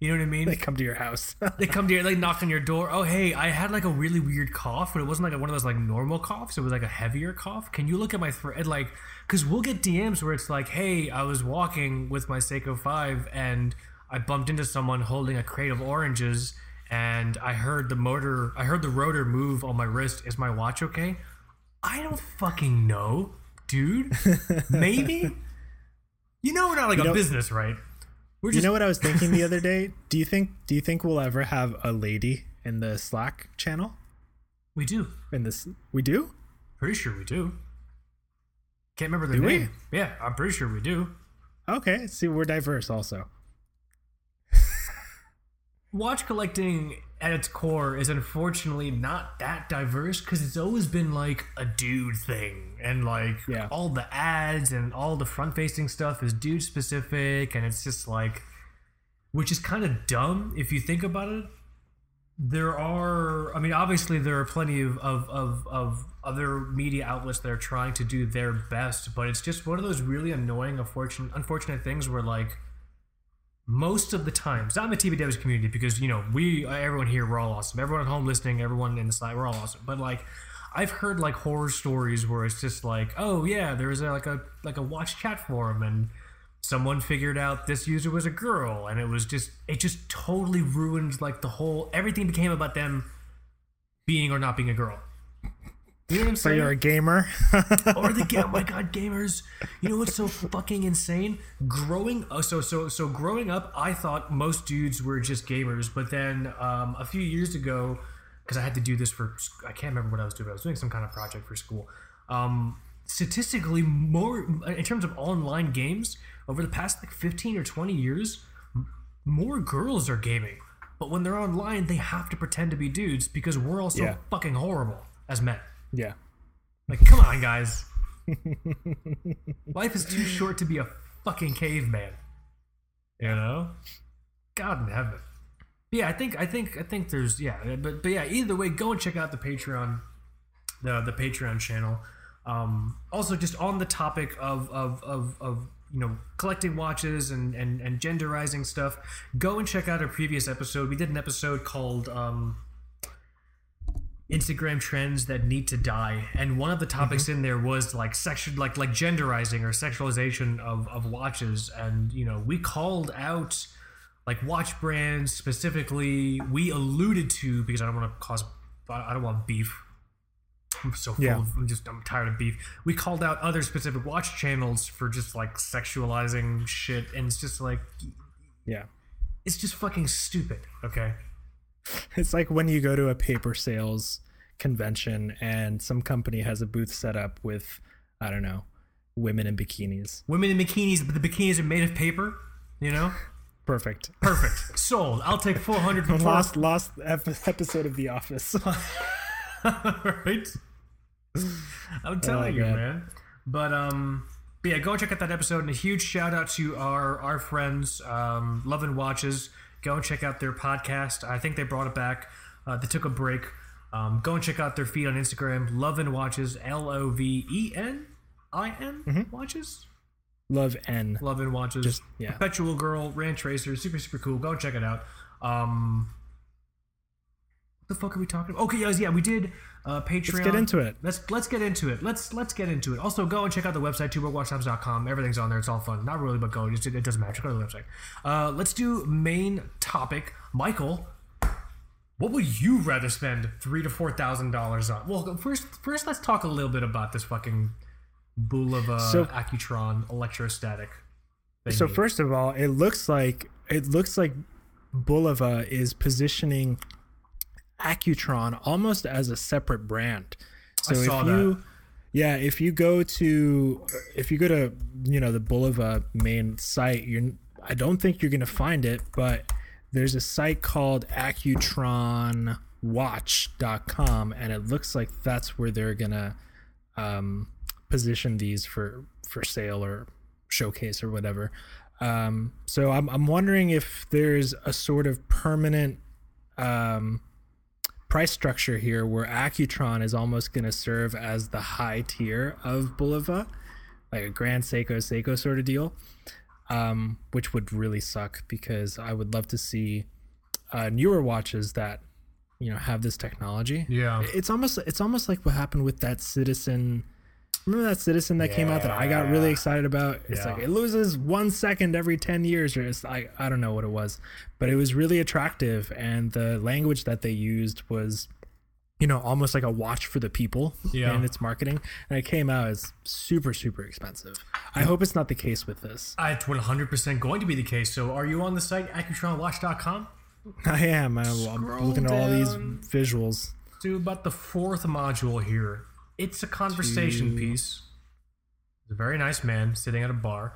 You know what I mean? They come to your house. they come to you, like knock on your door. Oh, hey, I had like a really weird cough, but it wasn't like one of those like normal coughs. It was like a heavier cough. Can you look at my throat? Like, because we'll get DMs where it's like, hey, I was walking with my Seiko 5 and I bumped into someone holding a crate of oranges and I heard the motor, I heard the rotor move on my wrist. Is my watch okay? I don't fucking know, dude. Maybe. You know we're not like a know- business, right? We're you know what I was thinking the other day? Do you think do you think we'll ever have a lady in the Slack channel? we do. In this we do? Pretty sure we do. Can't remember the Do we? name. Yeah, I'm pretty sure we do. Okay, see we're diverse also. Watch collecting at its core is unfortunately not that diverse because it's always been like a dude thing. And like Yeah. all the ads and all the front facing stuff is dude specific. And it's just like, which is kind of dumb if you think about it. There are, I mean, obviously, there are plenty of, of, of, of other media outlets that are trying to do their best, but it's just one of those really annoying, unfortunate, unfortunate things where, like, most of the times, not in the TBWs community, because you know we, everyone here, we're all awesome. Everyone at home listening, everyone in the slide, we're all awesome. But like, I've heard like horror stories where it's just like, oh yeah, there was a, like a like a watch chat forum, and someone figured out this user was a girl, and it was just it just totally ruined like the whole everything became about them being or not being a girl. You know what I'm So saying? you're a gamer? or the ga- oh my god gamers you know what's so fucking insane growing oh, so so so growing up i thought most dudes were just gamers but then um, a few years ago because i had to do this for i can't remember what i was doing i was doing some kind of project for school um, statistically more in terms of online games over the past like 15 or 20 years m- more girls are gaming but when they're online they have to pretend to be dudes because we're all so Yeah. fucking horrible as men yeah. like, come on, guys. Life is too short to be a fucking caveman. You know? God in heaven. Yeah, I think I think I think there's yeah, but but yeah, either way, go and check out the Patreon the the Patreon channel. Um also just on the topic of of of, of you know collecting watches and, and and genderizing stuff go and check out our previous episode we did an episode called um Instagram trends that need to die, and one of the mm-hmm. topics in there was like sexual, like like genderizing or sexualization of of watches, and you know we called out like watch brands specifically. We alluded to because I don't want to cause, I don't want beef. I'm so full Yeah. of, I'm just I'm tired of beef. We called out other specific watch channels for just like sexualizing shit, and it's just like Yeah. it's just fucking stupid. Okay. It's like when you go to a paper sales convention and some company has a booth set up with I don't know, women in bikinis. Women in bikinis, but the bikinis are made of paper. You know. Perfect. Perfect. Sold. I'll take 400 for Lost lost episode of The Office. right? I'm telling Oh, you, God. man. But um but yeah, go check out that episode and a huge shout out to our our friends, um, Love and Watches. Go and check out their podcast. I think they brought it back. Uh, they took a break. Um, go and check out their feed on Instagram, Love and Watches, L O V E N I N Watches. Love N. Love and Watches. yeah. Perpetual Girl, Ranch Racer, super, super cool. Go and check it out. Um, the fuck are we talking about? Okay, yes, yeah, we did uh, Patreon. Let's get into it. Let's let's get into it. Let's let's get into it. Also, go and check out the website twobrokewatchtimes.com. Everything's on there. It's all fun. Not really, but go. It, it doesn't matter. Just go to the website. Uh, let's do main topic. Michael, what would you rather spend three to four thousand dollars on? Well, first first let's talk a little bit about this fucking Bulova So- Accutron electrostatic. So first of all, it looks like it looks like Bulova is positioning Accutron almost as a separate brand. So I saw if you yeah, if you go to if you go to, you know, the Bulova main site, you're I don't think you're going to find it, but there's a site called Accutron watch.com and it looks like that's where they're gonna um, position these for for sale or showcase or whatever um, so I'm, I'm wondering if there's a sort of permanent um, price structure here where Accutron is almost going to serve as the high tier of Bulova, like a Grand Seiko Seiko sort of deal, um, which would really suck because I would love to see uh, newer watches that you know have this technology. Yeah. it's almost it's almost like what happened with that Citizen. Remember that Citizen that came out that I got really excited about? It's Yeah. like it loses one second every ten years, or it's like I don't know what it was, but it was really attractive, and the language that they used was, you know, almost like a watch for the people Yeah. in its marketing, and it came out as super super expensive. I hope it's not the case with this. It's 100% going to be the case. So, are you on the site accutronwatch.com? I am. I'm, I'm Scroll looking at all these visuals. to about the fourth module here. It's a conversation Two. piece. It's a very nice man sitting at a bar.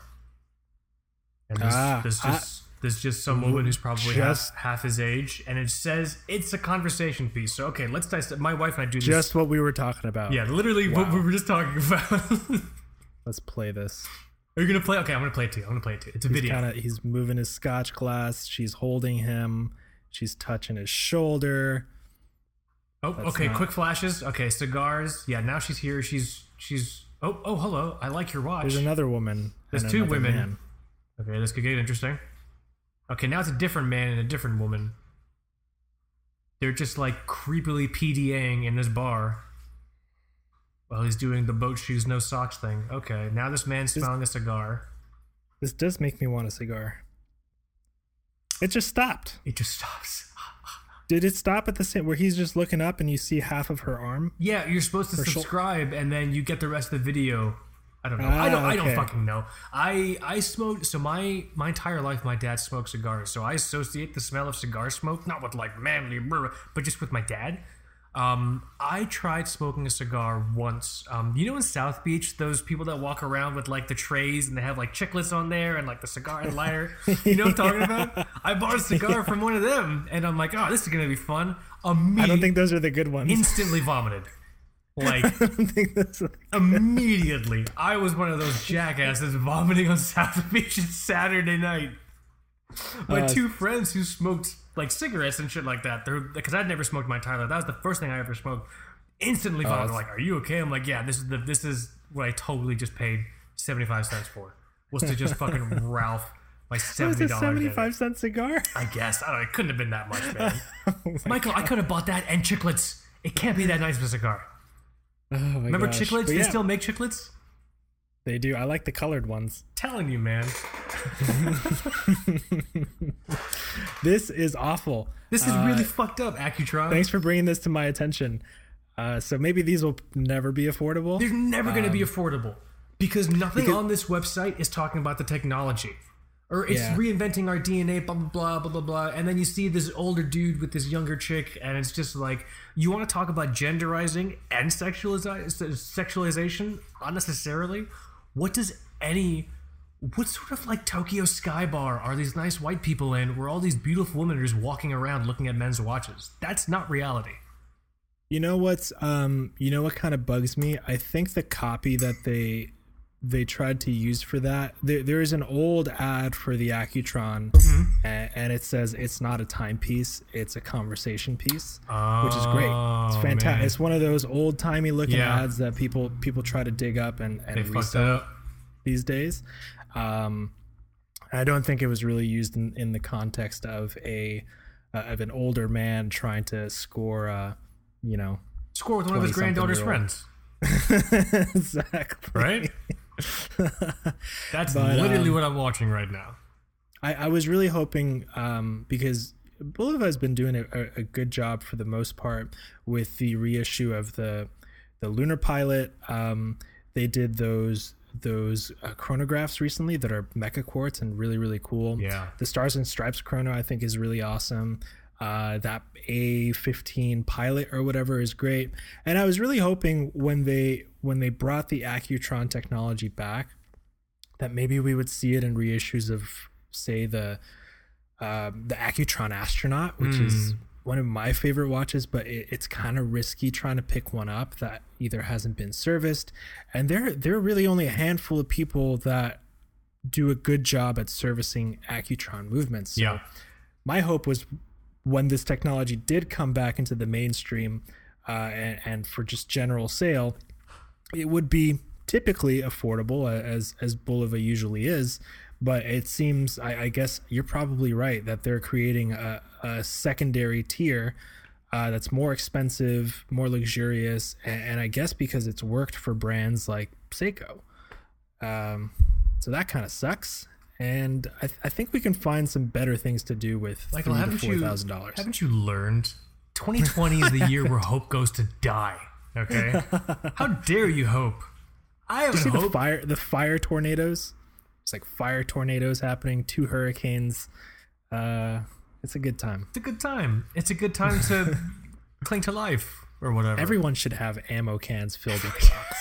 And there's, Ah, there's I- just there's just some woman who's probably Just- half, half his age, and it says it's a conversation piece. So okay, let's dissect. My wife and I do this. Just what we were talking about. yeah, literally what we were just talking about. Let's play this. Are you gonna play? Okay, I'm gonna play it too. I'm gonna play it too. It's a He's video. kind of he's moving his scotch glass. She's holding him. She's touching his shoulder. Oh, That's okay. not- Quick flashes. Okay, cigars. Yeah, now she's here. She's she's. Oh, oh, hello. I like your watch. There's another woman. There's two women. man. Okay, this could get interesting. Okay, now it's a different man and a different woman. They're just like creepily PDAing in this bar while he's doing the boat shoes, no socks thing. Okay, now this man's smelling a cigar. This does make me want a cigar. It just stopped. It just stops. Did it stop at the same where he's just looking up and you see half of her arm? Yeah, you're supposed to sure. subscribe and then you get the rest of the video. I don't know. I don't. Ah, I don't fucking know. I I smoked. So my my entire life, my dad smoked cigars. So I associate the smell of cigar smoke not with like manly, but just with my dad. Um, I tried smoking a cigar once. Um, you know, in South Beach, those people that walk around with like the trays and they have like chiclets on there and like the cigar and lighter. You know what I'm talking about? I bought a cigar from one of them, and I'm like, oh, this is gonna be fun. I don't think those are the good ones. instantly vomited. Like I don't think those are- immediately. I was one of those jackasses vomiting on South Beach Saturday night. My Uh, two friends who smoked like cigarettes and shit like that, they're because I'd never smoked my Tyler. That was the first thing I ever smoked. Instantly oh, vomited. that's- like, are you okay? I'm like, yeah. This is the this is what I totally just paid seventy five cents for. Was to just fucking Ralph my seventy dollars. seventy-five cent cigar. I guess I don't. know. It couldn't have been that much, man. Oh Michael, I could have bought that and chiclets. It can't be that nice of a cigar. oh my Remember gosh. chiclets? But They yeah, still make chiclets. They do. I like the colored ones. Telling you, man. This is awful. This is really fucked up, Accutron. Uh, Thanks for bringing this to my attention. Uh, so maybe these will never be affordable. They're never going to Um, be affordable because nothing on this website is talking about the technology. Or it's Yeah. reinventing our DNA, blah, blah, blah, blah, blah, blah. And then you see this older dude with this younger chick, and it's just like, you want to talk about genderizing and sexualization unnecessarily? What does any. What sort of like Tokyo Sky Bar are these nice white people in where all these beautiful women are just walking around looking at men's watches? That's not reality. You know what's um you know what kind of bugs me? I think the copy that they they tried to use for that there, there is an old ad for the Accutron and, and it says it's not a timepiece, it's a conversation piece, which is great. It's Oh, fantastic. man. It's one of those old timey looking Yeah. ads that people people try to dig up and, and resell these days. Um, I don't think it was really used in, in the context of a uh, of an older man trying to score, uh, you know, Score with one of his granddaughter's friends. exactly. right? That's But, literally um, what I'm watching right now. I, I was really hoping um, because Bulova has been doing a, a, good job for the most part with the reissue of the the Lunar Pilot. Um, they did those those uh, chronographs recently that are mecha quartz and really really cool. Yeah. the Stars and Stripes chrono I think is really awesome. Uh, that A15 pilot or whatever is great, and I was really hoping when they when they brought the Accutron technology back that maybe we would see it in reissues of say the um, the Accutron astronaut, which is one of my favorite watches, but it, it's kind of risky trying to pick one up that either hasn't been serviced, and there there are really only a handful of people that do a good job at servicing Accutron movements. So Yeah. my hope was when this technology did come back into the mainstream uh, and, and for just general sale, it would be typically affordable uh, as as Bulova usually is. But it seems, I, I guess you're probably right that they're creating a, a secondary tier uh, that's more expensive, more luxurious, and, and I guess because it's worked for brands like Seiko. Um, so that kind of sucks. And I, th- I think we can find some better things to do with Michael, three to haven't four you thousand dollars. haven't you learned? 2020 is the year where hope goes to die. Okay, how dare you hope? I haven't see the fire the fire tornadoes? It's like fire tornadoes happening, two hurricanes. Uh, it's a good time. It's a good time. It's a good time to cling to life or whatever. Everyone should have ammo cans filled with rocks.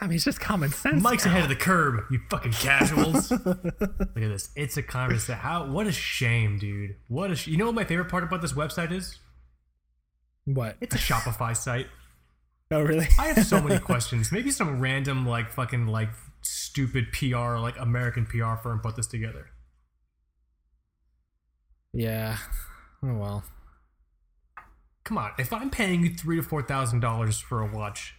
I mean, it's just common sense. Mike's now. ahead of the curb, you fucking casuals. Look at this. It's a conversation. How? What a shame, dude. What a. Sh- you know what my favorite part about this website is? What? It's a Shopify site. Oh, really? I have so many questions. Maybe some random like fucking like stupid PR like American PR firm put this together. yeah. Oh well. Come on, if I'm paying you three to four thousand dollars for a watch,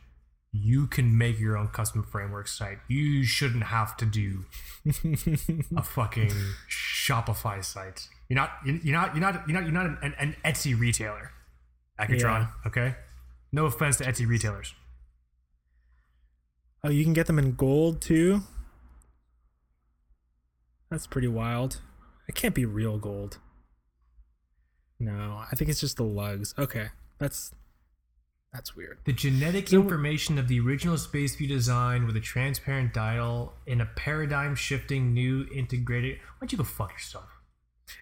you can make your own custom framework site. You shouldn't have to do a fucking Shopify site. You're not. You're not. You're not. You're not. You're not an, an Etsy retailer. Accutron. Yeah. Okay. No offense to Etsy retailers. Oh, you can get them in gold too. That's pretty wild. It can't be real gold. No, I think it's just the lugs. Okay, that's that's weird. The genetic information of the original Space View design with a transparent dial in a paradigm shifting new integrated. Why don't you go fuck yourself?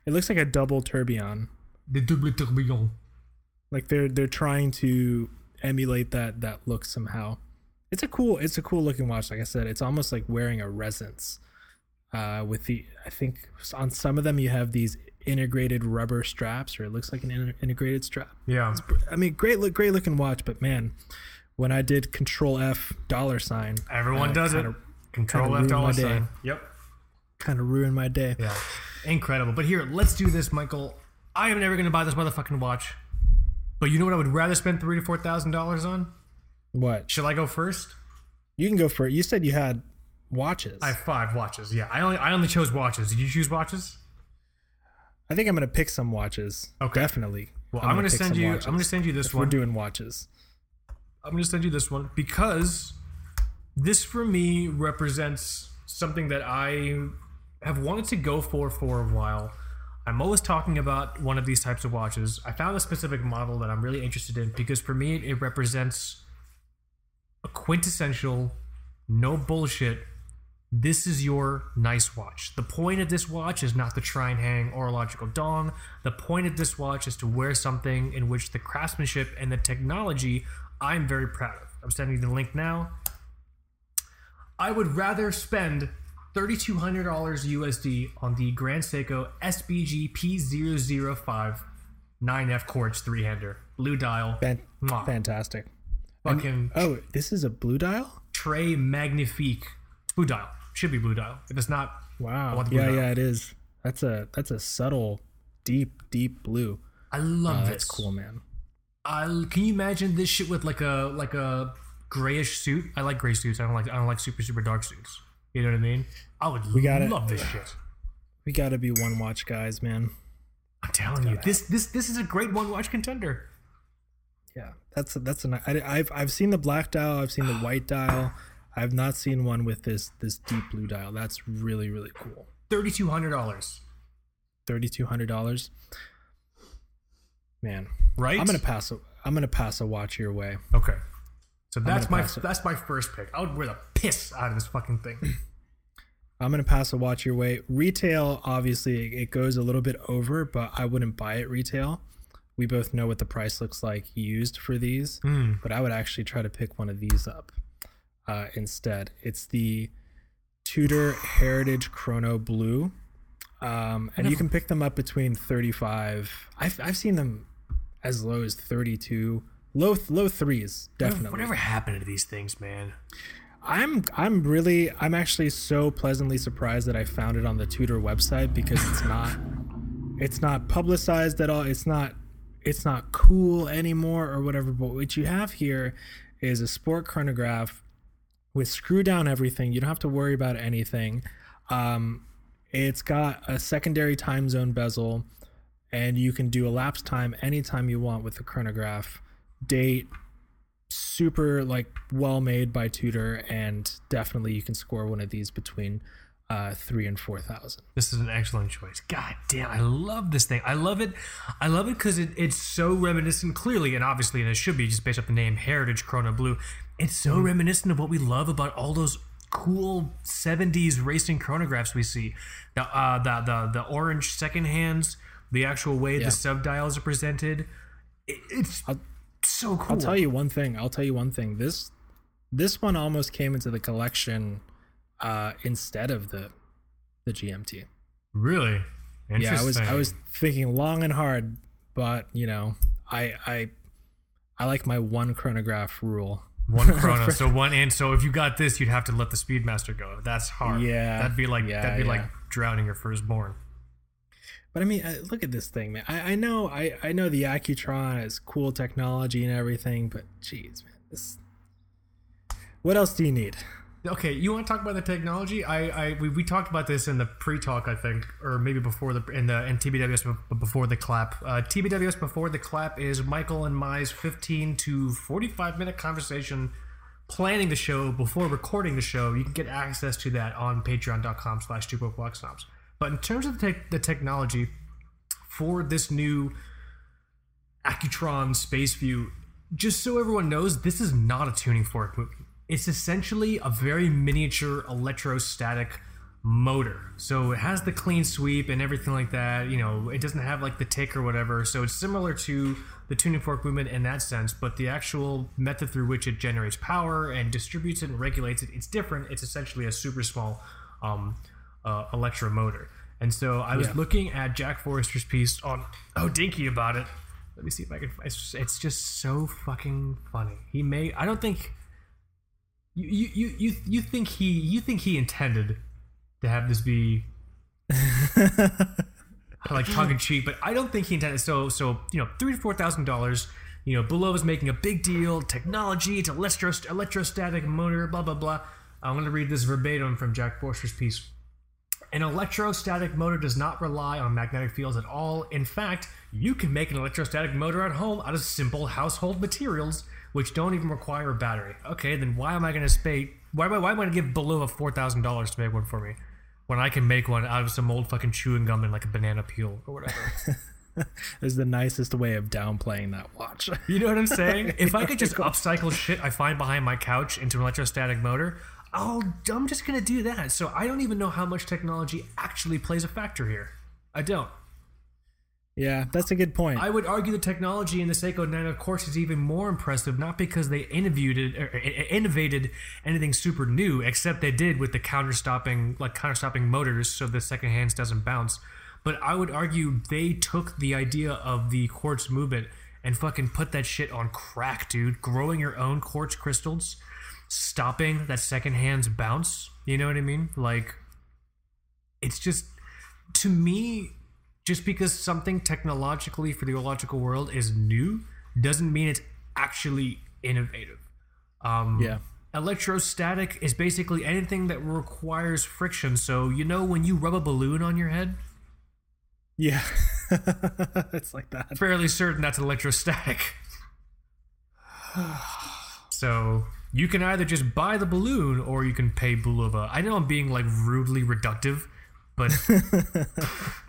It looks like a double tourbillon. The double tourbillon. Like they're they're trying to emulate that that look somehow. It's a cool it's a cool looking watch. Like I said, it's almost like wearing a resonance. Uh, with the I think on some of them you have these integrated rubber straps, or it looks like an in- integrated strap. Yeah. I mean, great look, great looking watch, but man, when I did Control F dollar sign, Everyone uh, does kinda, it. Control F dollar my day. sign. Yep. Kind of ruined my day. Yeah. Incredible. But here, let's do this, Michael. I am never gonna buy this motherfucking watch. But you know what I would rather spend three to four thousand dollars on? What? Should I go first? You can go first. You said you had watches. I have five watches. Yeah. I only I only chose watches. Did you choose watches? I think I'm gonna pick some watches. Okay. Definitely. Well, I'm, gonna pick send you. watches I'm gonna send you this if we're doing watches. I'm gonna send you this one because this for me represents something that I have wanted to go for for a while. I'm always talking about one of these types of watches. I found a specific model that I'm really interested in because for me it represents a quintessential, no bullshit. This is your nice watch. The point of this watch is not to try and hang horological dong. The point of this watch is to wear something in which the craftsmanship and the technology I'm very proud of. I'm sending you the link now. I would rather spend $3,200 USD on the Grand Seiko SBG P005 9F Quartz three hander, blue dial, Fan- fantastic. Fucking Oh, this is a blue dial. Tray Magnifique. Blue dial. Should be blue dial. If it's not, Wow. want the blue Yeah, dial. yeah, it is. That's a that's a subtle, deep, deep blue. I love Oh, this. that's cool, man. I can you imagine this shit with like a like a grayish suit? I like gray suits. I don't like I don't like super super dark suits. You know what I mean? I would we got it. love this shit. We gotta be one watch guys, man. I'm telling you, this this this is a great one watch contender. Yeah, that's a, that's a. ni- I, I've I've seen the black dial. I've seen the white dial. I've not seen one with this this deep blue dial. That's really really cool. Thirty two hundred dollars, Thirty two hundred dollars. Man, right? I'm gonna pass. A, I'm gonna pass a watch your way. Okay, so that's my that's my first pick. I would wear the piss out of this fucking thing. I'm gonna pass a watch your way. Retail, obviously, it goes a little bit over, but I wouldn't buy it retail. We both know what the price looks like used for these, Hmm. but I would actually try to pick one of these up uh, instead. It's the Tudor Heritage Chrono Blue. Um, and you can pick them up between 35. I've, I've seen them as low as 32. Low low threes, definitely. Whatever happened to these things, man? I'm I'm really I'm actually so pleasantly surprised that I found it on the Tudor website because it's not it's not publicized at all. It's not it's not cool anymore or whatever. But what you have here is a sport chronograph with screw down everything. You don't have to worry about anything. Um, it's got a secondary time zone bezel, and you can do elapsed time anytime you want with the chronograph. Date, super like well made by Tudor, and definitely you can score one of these between uh, three and four thousand. This is an excellent choice. God damn, I love this thing. I love it. I love it because it, it's so reminiscent, clearly, and obviously, and it should be just based off the name Heritage Chrono Blue. It's so Mm-hmm. reminiscent of what we love about all those cool 70s racing chronographs we see. The uh, the the, the orange second hands, the actual way Yeah. the subdials are presented. It, it's so cool. I'll tell you one thing. I'll tell you one thing. This this one almost came into the collection uh, instead of the the GMT. Really? Yeah, I was I was thinking long and hard, but you know, I I I like my one chronograph rule. One chrono. so one and so if you got this, you'd have to let the Speedmaster go. That's hard. Yeah, That'd be like yeah, that'd be like drowning your firstborn. But I mean, uh, look at this thing, man. I, I know I, I know the Accutron is cool technology and everything, but geez, man, this. What else do you need? Okay, you want to talk about the technology? I, I we, we talked about this in the pre-talk, I think, or maybe before the in the in TBWS before the clap. Uh, TBWS before the clap is Michael and Mai's 15 to 45 minute conversation planning the show before recording the show. You can get access to that on patreon.com slash two. But in terms of the, tech the technology for this new Accutron Space View, just so everyone knows, this is not a tuning fork movie. It's essentially a very miniature electrostatic motor. So it has the clean sweep and everything like that. You know, it doesn't have like the tick or whatever. So it's similar to the tuning fork movement in that sense, but the actual method through which it generates power and distributes it and regulates it, it's different. It's essentially a super small um, uh, electromotor. And so I was Yeah. looking at Jack Forster's piece on Oh Dinky about it. Let me see if I can. It's, it's just so fucking funny. He may. I don't think. You, you you you think he you think he intended to have this be like tongue in cheek, but I don't think he intended. So so you know three to four thousand dollars. You know, Bulova is making a big deal. Technology, it's electro electrostatic motor, blah blah blah. I'm going to read this verbatim from Jack Forster's piece. An electrostatic motor does not rely on magnetic fields at all. In fact, you can make an electrostatic motor at home out of simple household materials, which don't even require a battery. Okay, then why am I going to pay? Why am I, why am I going to give Bulova four thousand dollars to make one for me, when I can make one out of some old fucking chewing gum and like a banana peel or whatever? is the nicest way of downplaying that watch. You know what I'm saying? If I could just upcycle shit I find behind my couch into an electrostatic motor, I'll, I'm just gonna do that. So I don't even know how much technology actually plays a factor here. I don't. Yeah, that's a good point. I would argue the technology in the Seiko 9F quartz, is even more impressive, not because they innovated or or innovated anything super new, except they did with the counter stopping, like counter stopping motors, so the second hands doesn't bounce. But I would argue they took the idea of the quartz movement and fucking put that shit on crack, dude. Growing your own quartz crystals, stopping that second hands bounce. You know what I mean? Like, it's just to me just because something technologically for the horological world is new doesn't mean it's actually innovative. Um, Yeah. Electrostatic is basically anything that requires friction. So, you know, when you rub a balloon on your head, yeah, it's like that. fairly certain that's electrostatic. so, you can either just buy the balloon or you can pay Bulova. I know I'm being like rudely reductive, but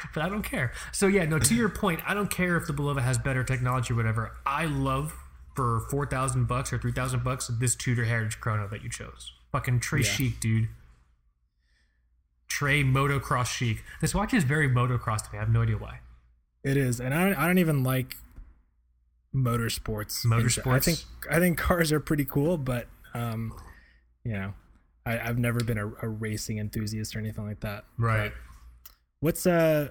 but I don't care. So yeah, no. To your point, I don't care if the Bulova has better technology or whatever. I love for four thousand bucks or three thousand bucks this Tudor Heritage Chrono that you chose. Fucking Trey Yeah. Chic, dude. Trey Motocross Chic. This watch is very motocross to me. I have no idea why. It is, and I don't, I don't even like motorsports. Motorsports? I think I think cars are pretty cool, but um, you know, I, I've never been a, a racing enthusiast or anything like that. Right. What's uh?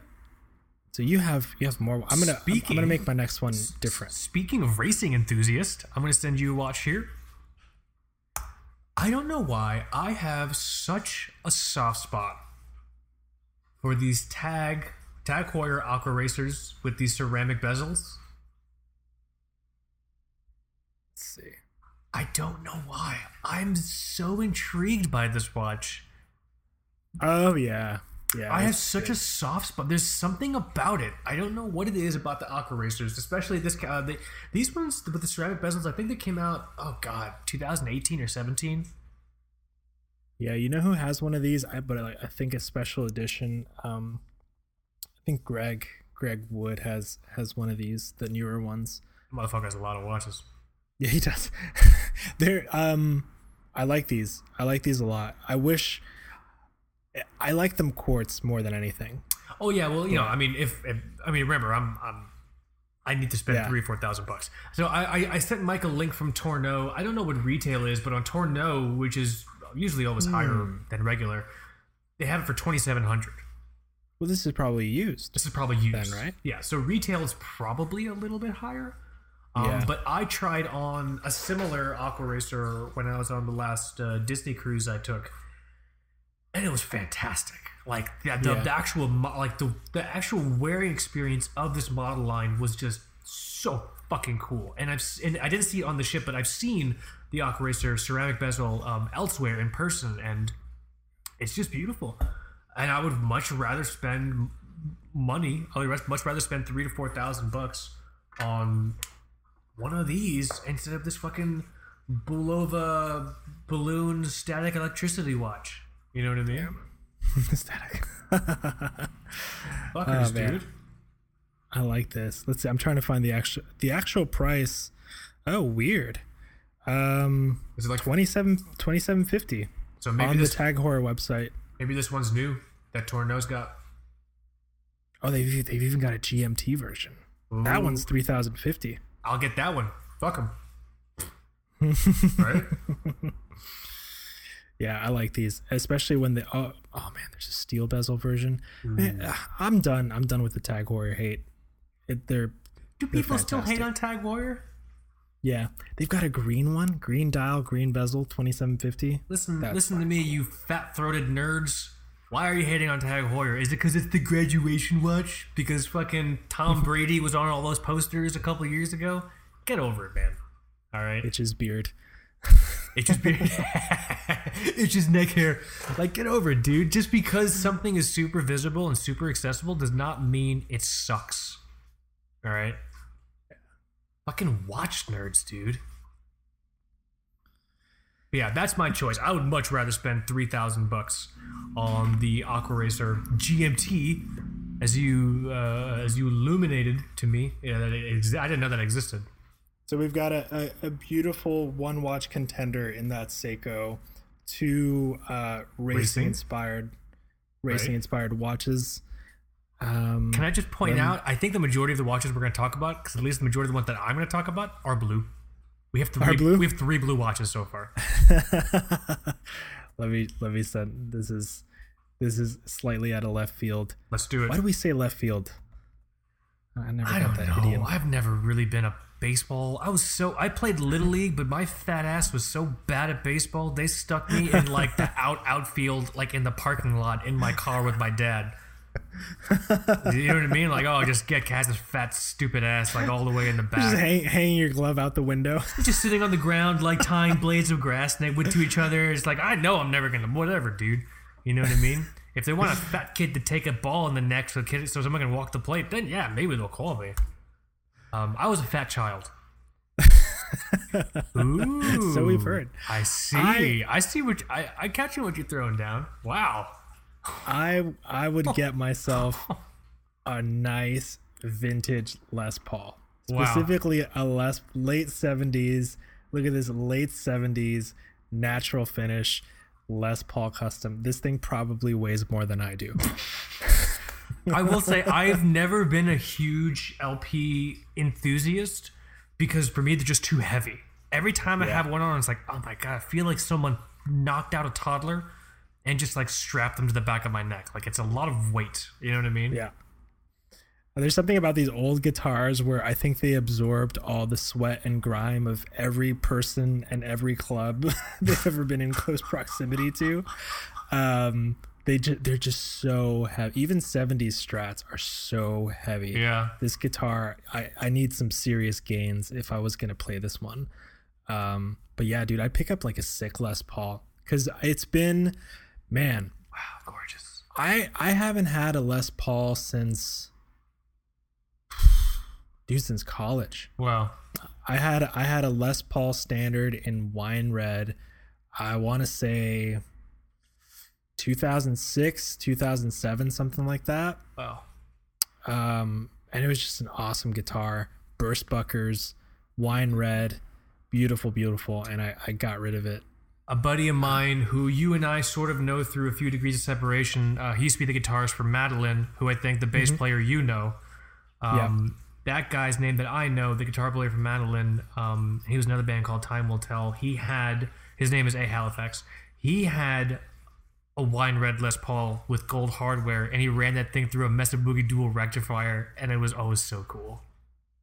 So you have you have more. I'm gonna I'm, I'm gonna make my next one different. Speaking of racing enthusiast, I'm going to send you a watch here. I don't know why I have such a soft spot for these tag tag Heuer Aqua racers with these ceramic bezels. Let's see. I don't know why. I'm so intrigued by this watch. Oh yeah, yeah. I have such good. a soft spot. There's something about it. I don't know what it is about the Aqua Racers, especially this. Uh, they, these ones with the ceramic bezels. I think they came out. Oh God, 2018 or 17. Yeah, you know who has one of these? I but I, I think a special edition. Um, I think Greg Greg Wood has has one of these, the newer ones. Motherfucker has a lot of watches. Yeah, he does. They're um, I like these. I like these a lot. I wish. I like them quartz more than anything. Oh yeah, well you know, I mean, if, if I mean, remember, I'm I'm I need to spend Yeah. three four thousand bucks. So I, I I sent Mike a link from Tourneau. I don't know what retail is, but on Tourneau, which is usually always higher than regular, they have it for twenty seven hundred. Well, this is probably used. This is probably used, Then, right? Yeah. So retail is probably a little bit higher. Um, Yeah. But I tried on a similar Aqua Racer when I was on the last uh, Disney cruise I took, and it was fantastic. Like the, the, Yeah. the actual like the the actual wearing experience of this model line was just so fucking cool. And I've and I didn't see it on the ship, but I've seen the Aquaracer ceramic bezel um, elsewhere in person, and it's just beautiful. And I would much rather spend money. I would much rather spend three to four thousand bucks on one of these instead of this fucking Bulova balloon static electricity watch. You know what I mean? Static. Fuckers, Oh, dude. I like this. Let's see. I'm trying to find the actual the actual price. Oh, weird. Um, Is it like 27 2750 so? Maybe on this the Tag Heuer website. maybe this one's new. That Tourneau's got. Oh, they've they've even got a GMT version. That one's 3050. I'll get that one. Fuck them. right? Yeah, I like these, especially when they. Oh, oh man, there's a steel bezel version. Man, uh, I'm done. I'm done with the Tag Heuer hate. It, they're Do people still hate on Tag Heuer? yeah. They've got a green one, green dial, green bezel, 2750. Listen, That's listen to me, you fat-throated nerds. Why are you hating on Tag Heuer? Is it because it's the graduation watch? Because fucking Tom Brady was on all those posters a couple years ago? Get over it, man. All right, It's his beard. it's just beard. it's just neck hair. Like, get over it, dude. Just because something is super visible and super accessible does not mean it sucks. All right. Fucking watch nerds, dude. Yeah, that's my choice. I would much rather spend three thousand bucks on the Aqua Racer GMT, as you uh, as you illuminated to me. Yeah, I didn't know that existed. So we've got a, a, a beautiful one watch contender in that Seiko, two uh, Racing? inspired racing Right. inspired watches. Um, Can I just point Then- out? I think the majority of the watches we're going to talk about, because at least the majority of the ones that I'm going to talk about, are blue. We have three. Blue? We have three blue watches so far. let me let me send this is this is slightly out of left field. Let's do it. Why do we say left field? I never I got don't that know. idiom. I've never really been a baseball. I was so I played little mm-hmm. league, but my fat ass was so bad at baseball. They stuck me in like the out outfield, like in the parking lot in my car with my dad. you know what I mean? Like, oh, just get Kaz's fat stupid ass like all the way in the Just back, hang, hanging your glove out the window. just sitting on the ground like tying blades of grass and they would to each other. It's like I know I'm never gonna whatever, dude. You know what I mean? If they want a fat kid to take a ball in the neck so kid so someone can walk the plate, then yeah, maybe they'll call me. Um, I was a fat child. Ooh, So we've heard. I see. I- I, see what I I catch you what you're throwing down. Wow. I I would get myself a nice vintage Les Paul, Wow. specifically a Les late seventies. Look at this late seventies natural finish Les Paul custom. This thing probably weighs more than I do. I will say I've never been a huge LP enthusiast because for me they're just too heavy. Every time I have one on, it's like, oh my god, I feel like someone knocked out a toddler and just like strapped them to the back of my neck. Like it's a lot of weight. You know what I mean? Yeah. There's something about these old guitars where I think they absorbed all the sweat and grime of every person and every club they've ever been in close proximity to. Um, they ju- they're just so heavy. Even 70s strats are so heavy. Yeah. This guitar, I, I need some serious gains if I was gonna play this one. Um, but yeah, dude, I'd pick up like a sick Les Paul because it's been, man, Wow, gorgeous. I I haven't had a Les Paul since dude since college. Wow. I had I had a Les Paul standard in wine red. I want to say 2006, 2007, something like that. Wow. Um, and it was just an awesome guitar. Burstbuckers, wine red, beautiful, beautiful. And I I got rid of it. A buddy of mine who you and I sort of know through a few degrees of separation. Uh, he used to be the guitarist for Madeline, who I think the bass player you know. Um, That guy's name that I know, the guitar player from Madeline, um, he was another band called Time Will Tell. He had his name is A Halifax. He had a wine red Les Paul with gold hardware, and he ran that thing through a Mesa Boogie dual rectifier, and it was always so cool.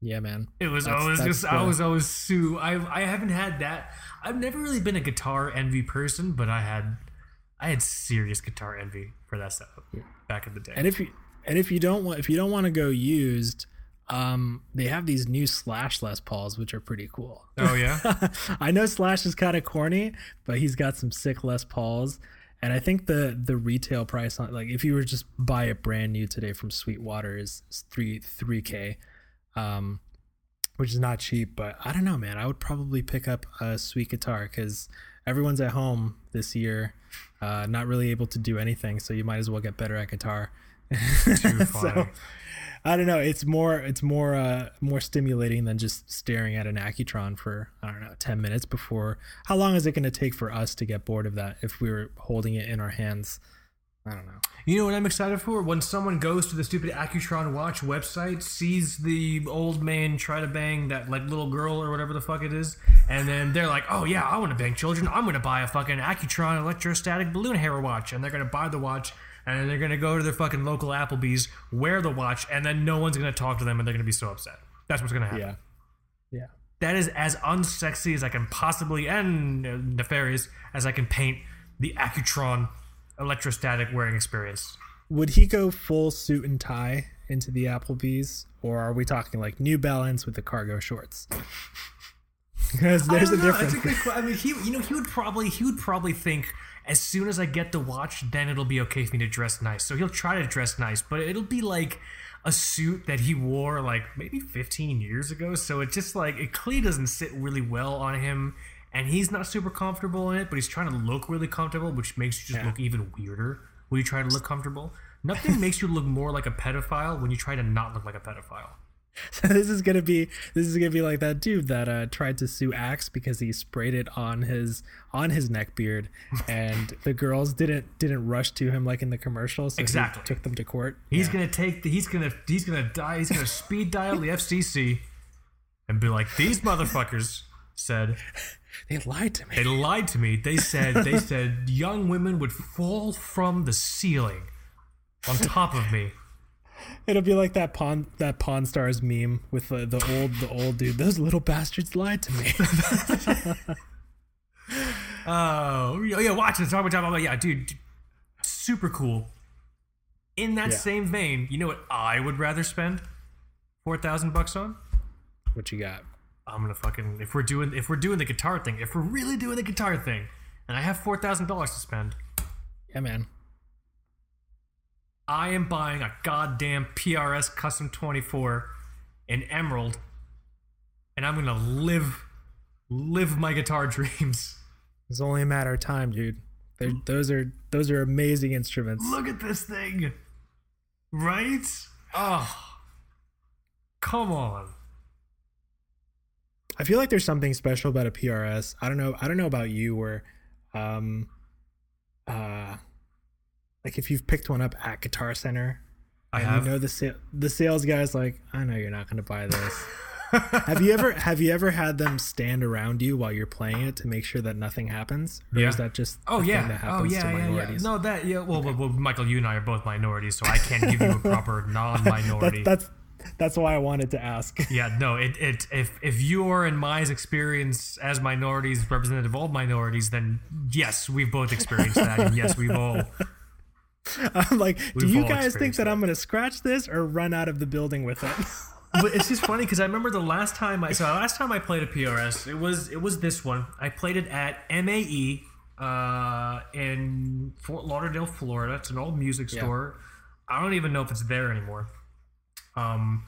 Yeah, man. It was That's- always that's just I was always Sue. I I haven't had that. I've never really been a guitar envy person, but I had I had serious guitar envy for that stuff back in the day. And if you and if you don't want if you don't want to go used, um, they have these new Slash Les Pauls, which are pretty cool. oh yeah, I know Slash is kind of corny, but he's got some sick Les Pauls. And I think the the retail price on like if you were just buy it brand new today from Sweetwater is, is three three k, um, which is not cheap. But I don't know, man. I would probably pick up a sweet guitar because everyone's at home this year, uh, not really able to do anything. So you might as well get better at guitar. so I don't know. It's more it's more uh more stimulating than just staring at an Accutron for I don't know ten minutes before. How long is it going to take for us to get bored of that if we were holding it in our hands? I don't know. You know what I'm excited for? When someone goes to the stupid Accutron watch website, sees the old man try to bang that like little girl or whatever the fuck it is, and then they're like, "Oh yeah, I want to bang children. I'm gonna buy a fucking Accutron electrostatic balloon hair watch," and they're gonna buy the watch. And they're gonna go to their fucking local Applebee's, wear the watch, and then no one's gonna talk to them, and they're gonna be so upset. That's what's gonna happen. Yeah, yeah. That is as unsexy as I can possibly and uh, nefarious as I can paint the Accutron electrostatic wearing experience. Would he go full suit and tie into the Applebee's, or are we talking like New Balance with the cargo shorts? Because there's a know. difference. A good I mean, he, you know, he would probably, he would probably think as soon as I get the watch, then it'll be okay for me to dress nice. So he'll try to dress nice, but it'll be like a suit that he wore like maybe 15 years ago. So it just like it clearly doesn't sit really well on him, and he's not super comfortable in it. But he's trying to look really comfortable, which makes you just Yeah. look even weirder when you try to look comfortable. Nothing makes you look more like a pedophile when you try to not look like a pedophile. So this is gonna be this is gonna be like that dude that uh, tried to sue Axe because he sprayed it on his on his neck beard, and the girls didn't didn't rush to him like in the commercial. So he Exactly. took them to court. He's Yeah. gonna take the, he's gonna he's gonna die he's gonna speed dial the FCC and be like these motherfuckers said They lied to me. they lied to me they said they said young women would fall from the ceiling on top of me It'll be like that pawn that Pawn Stars meme with the, the old the old dude. Those little bastards lied to me. oh yeah, watch this talk about talk about yeah dude super cool in that Yeah. same vein you know what I would rather spend four thousand bucks on what you got? I'm gonna fucking if we're doing if we're doing the guitar thing if we're really doing the guitar thing and I have four thousand dollars to spend Yeah, man. I am buying a goddamn PRS Custom 24 in Emerald, and I'm gonna live, live my guitar dreams. It's only a matter of time, dude. They're, those are those are amazing instruments. Look at this thing, right? Oh, come on. I feel like there's something special about a PRS. I don't know. I don't know about you, where, um, uh, like if you've picked one up at Guitar Center, I and have. you know the sa- the sales guy's like, I know you're not going to buy this, have you ever have you ever had them stand around you while you're playing it to make sure that nothing happens? Or Yeah. is that just Oh yeah. that Oh yeah, to yeah, yeah. No, that yeah. Well, well, well, Michael, you and I are both minorities, so I can't give you a proper non-minority. that's that's why I wanted to ask. yeah, no. It, it if if you are in my experience as minorities, representative of all minorities, then yes, we've both experienced that, and yes, we've all. I'm like, do We've you guys think that, that. I'm going to scratch this or run out of the building with it? but it's just funny because I remember the last time I so the last time I played a PRS, it was it was this one. I played it at MAE uh, in Fort Lauderdale, Florida. It's an old music Yeah. store. I don't even know if it's there anymore. Um,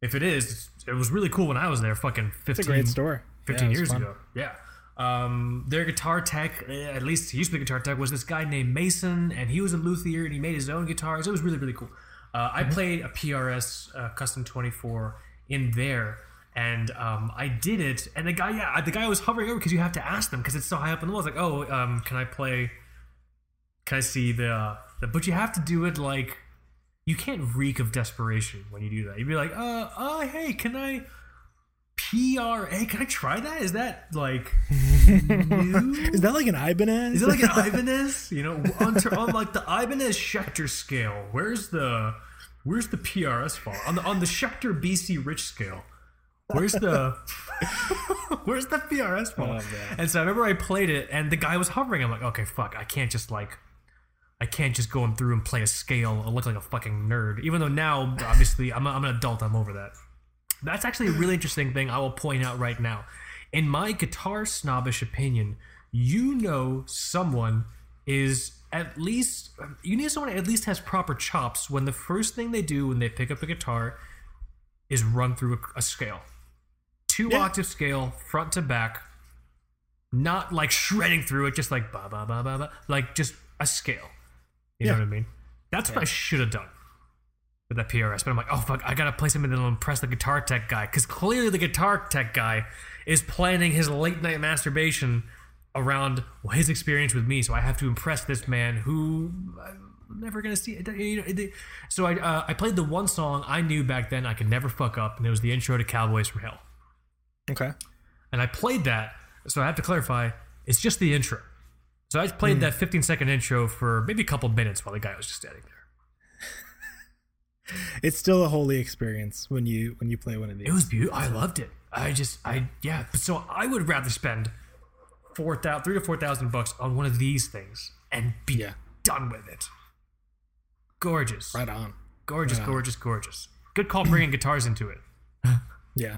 if it is, it was really cool when I was there. Fucking fifteen, It's a great store. 15 Yeah, years fun. ago. Yeah. Um, their guitar tech, at least he used to be guitar tech, was this guy named Mason, and he was a luthier and he made his own guitars. It was really, really cool. Uh, I played a PRS uh, Custom 24 in there, and um, I did it. And the guy, yeah, the guy was hovering over because you have to ask them because it's so high up in the wall. It's like, oh, um, can I play? Can I see the, uh, the? But you have to do it like you can't reek of desperation when you do that. You'd be like, uh, uh, hey, can I? PRA. Can I try that? Is that like new? Is that like an Ibanez? Is it like an Ibanez? You know, on, ter- on like the Ibanez Schecter scale, where's the where's the PRS fall on the on the Schecter BC Rich scale? Where's the where's the PRS fall? Oh, and so I remember I played it, and the guy was hovering. I'm like, okay, fuck, I can't just like. I can't just go in through and play a scale and look like a fucking nerd. Even though now, obviously, I'm, a, I'm an adult, I'm over that. That's actually a really interesting thing I will point out right now. In my guitar snobbish opinion, you know someone is at least you need someone at least has proper chops when the first thing they do when they pick up a guitar is run through a, a scale. Two Yeah. octave scale, front to back, not like shredding through it, just like ba ba ba ba ba, like just a scale. You know what I mean? That's what I should have done with that PRS. But I'm like, oh fuck, I gotta play something that'll impress the guitar tech guy because clearly the guitar tech guy is planning his late night masturbation around his experience with me. So I have to impress this man who I'm never gonna see. It. You know, it- so I uh, I played the one song I knew back then I could never fuck up, and it was the intro to Cowboys from Hell. Okay. And I played that. So I have to clarify, it's just the intro. So I played that 15 second intro for maybe a couple minutes while the guy was just standing there. It's still a holy experience when you when you play one of these. It was beautiful. I loved it. I just, I, yeah. So I would rather spend four thousand, three to four thousand bucks on one of these things and be Yeah. done with it. Gorgeous, right on. gorgeous, Right on. gorgeous, gorgeous. Good call bringing guitars into it. Yeah.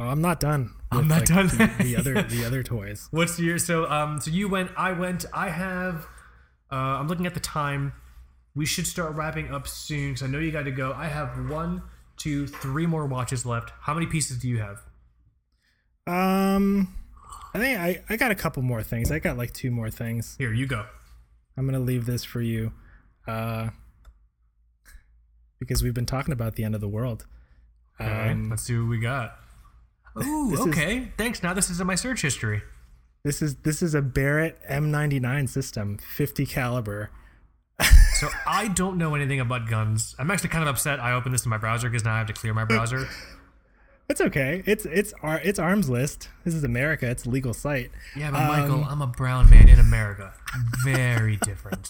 Oh, I'm not done. I'm not like, done. The, the other the other toys. What's your so um so you went I went I have uh I'm looking at the time we should start wrapping up soon because I know you got to go I have one two three more watches left how many pieces do you have Um, I think I I got a couple more things. I got like two more things. here you go I'm gonna leave this for you, uh, because we've been talking about the end of the world. all right Um, let's see what we got Ooh This is- okay thanks now this is in my search history This is this is a Barrett M99 system, 50 caliber. so I don't know anything about guns I'm actually kind of upset I opened this in my browser because now I have to clear my browser It's okay. It's it's ar- it's Armslist. This is America. It's a legal site. yeah but Michael Um, I'm a brown man in America very different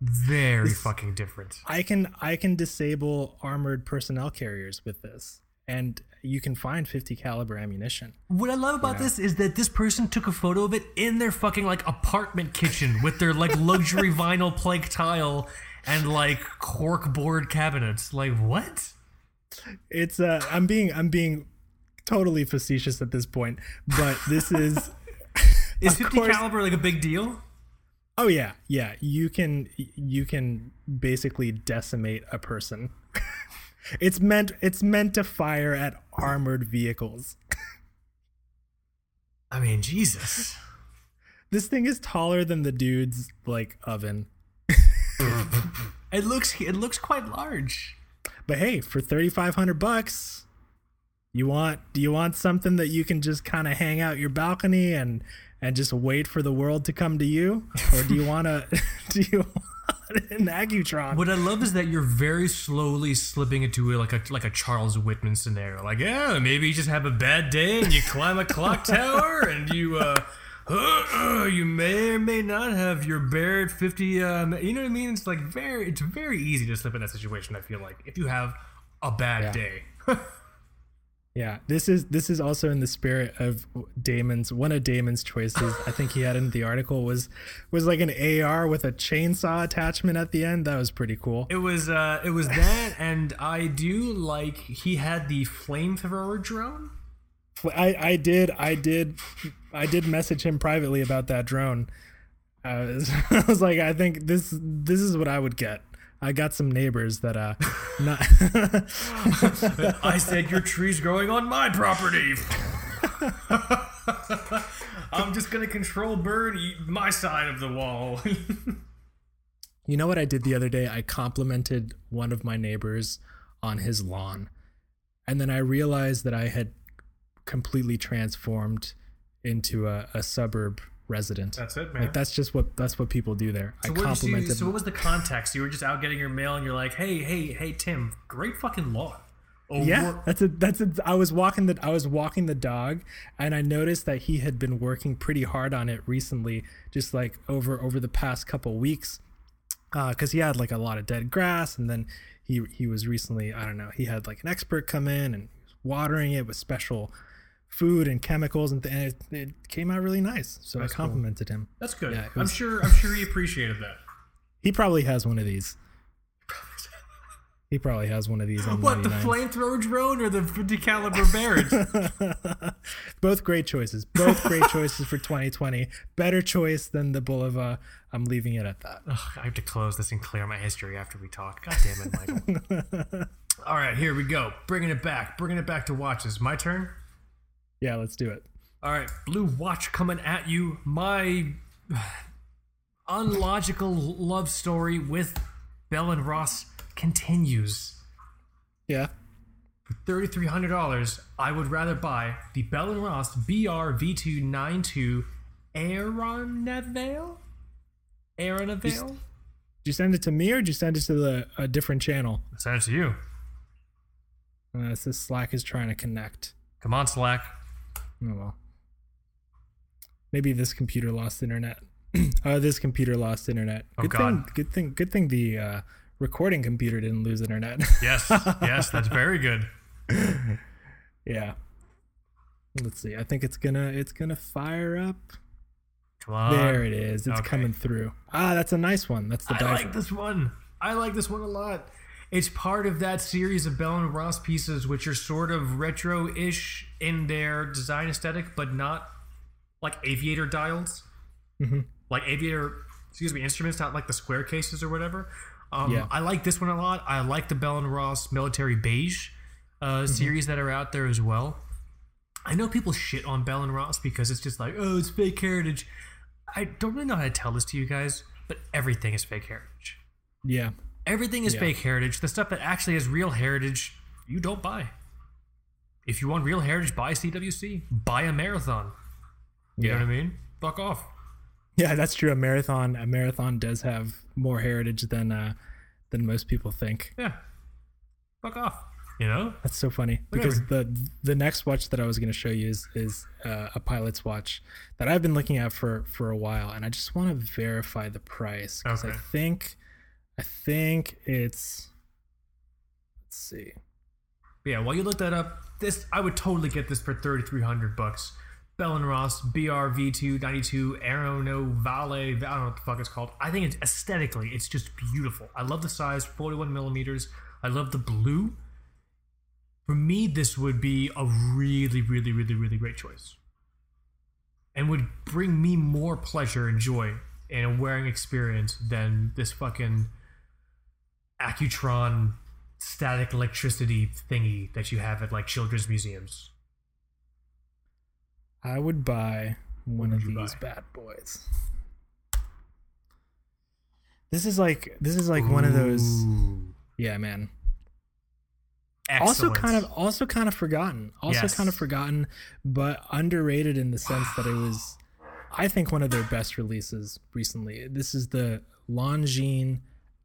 very fucking different I can I can disable armored personnel carriers with this, and you can find 50 caliber ammunition. What I love about this is that this person took a photo of it in their fucking like apartment kitchen with their like luxury vinyl plank tile and like cork board cabinets. Like what? It's uh I'm being I'm being totally facetious at this point, but this is Is 50 course- caliber like a big deal? oh yeah yeah you can you can basically decimate a person. It's meant it's meant to fire at armored vehicles. I mean, Jesus. This thing is taller than the dude's like oven. It looks it looks quite large. But hey, for 3500 bucks, you want do you want something that you can just kind of hang out your balcony and and just wait for the world to come to you or do you want to do you in Accutron. What I love is that you're very slowly slipping into a, like a like a Charles Whitman scenario. Like, yeah, maybe you just have a bad day and you climb a clock tower and you uh, uh, you may or may not have your Barrett 50. Um, you know what I mean? It's like very it's very easy to slip in that situation. I feel like if you have a bad Yeah. day. Yeah, this is this is also in the spirit of Damon's one of Damon's choices. I think he had in the article was was like an AR with a chainsaw attachment at the end. That was pretty cool. It was uh, it was that, and I do like he had the flamethrower drone. I I did I did I did message him privately about that drone. I was, I was like, I think this this is what I would get. I got some neighbors that uh not I said your tree's growing on my property. I'm just gonna control bird my side of the wall. You know what I did the other day? I complimented one of my neighbors on his lawn. And then I realized that I had completely transformed into a, a suburb resident. That's it, man. Like that's just what that's what people do there. I so, what did you, so what was the context? You were just out getting your mail, and you're like, "Hey, hey, hey, Tim, great fucking lawn." Oh, Yeah, that's a that's a. I was walking the I was walking the dog, and I noticed that he had been working pretty hard on it recently, just like over over the past couple weeks, uh, because he had like a lot of dead grass, and then he he was recently I don't know he had like an expert come in and watering it with special food and chemicals, and, th- and it, it came out really nice. So That's I cool. complimented him. that's good. Yeah, it I'm sure. I'm sure he appreciated that. He probably has one of these. He probably has one of these on What the flamethrower drone or the 50 caliber Barrett? Both great choices. Both great choices for 2020. Better choice than the Bulova. I'm leaving it at that. Ugh, I have to close this and clear my history after we talk. God damn it, Michael. All right, here we go. Bringing it back. Bringing it back to watches. My turn. Yeah, let's do it. All right, Blue Watch coming at you. My unlogical love story with Bell and Ross continues. Yeah. For $3,300, I would rather buy the Bell and Ross BR V292 Aeronavale? Aeronavale? Did you send it to me or did you send it to the a different channel? Send it to you. Uh, it says Slack is trying to connect. Come on, Slack. Oh well. Maybe this computer lost internet. uh, this computer lost internet. Oh, Good God. thing. Good thing. Good thing the uh, recording computer didn't lose internet. Yes, yes, that's very good. yeah. Let's see. I think it's gonna it's gonna fire up. Come on. There it is. It's okay. coming through. Ah, that's a nice one. That's the I like this one. I like this one a lot. It's part of that series of Bell and Ross pieces, which are sort of retro-ish in their design aesthetic, but not like aviator dials, Mhm. like aviator, excuse me, instruments, not like the square cases or whatever. Um, Yeah. I like this one a lot. I like the Bell and Ross military beige uh, Mm-hmm. series that are out there as well. I know people shit on Bell and Ross because it's just like, oh, it's fake heritage. I don't really know how to tell this to you guys, but everything is fake heritage. Yeah. Everything is Yeah. fake heritage. The stuff that actually has real heritage, you don't buy. If you want real heritage, buy CWC. Buy a marathon. You Yeah. know what I mean? Fuck off. Yeah, that's true. A marathon, a marathon does have more heritage than uh, than most people think. Yeah. Fuck off. You know? That's so funny because the the next watch that I was going to show you is is uh, a pilot's watch that I've been looking at for for a while, and I just want to verify the price because I think I think it's let's see. Yeah, while you look that up, this I would totally get this for thirty three hundred bucks. Bell and Ross BRV two ninety two Aeronavale. I don't know what the fuck it's called. I think it's aesthetically, it's just beautiful. I love the size, forty one millimeters. I love the blue. For me, this would be a really, really, really, really great choice, and would bring me more pleasure and joy in a wearing experience than this fucking Accutron static electricity thingy that you have at like children's museums. I would buy one of would you these buy? bad boys. This is like this is like one of those. Yeah, man. also kind of also kind of forgotten also Yes. kind of forgotten but underrated in the sense that it was i think one of their best releases recently this is the longines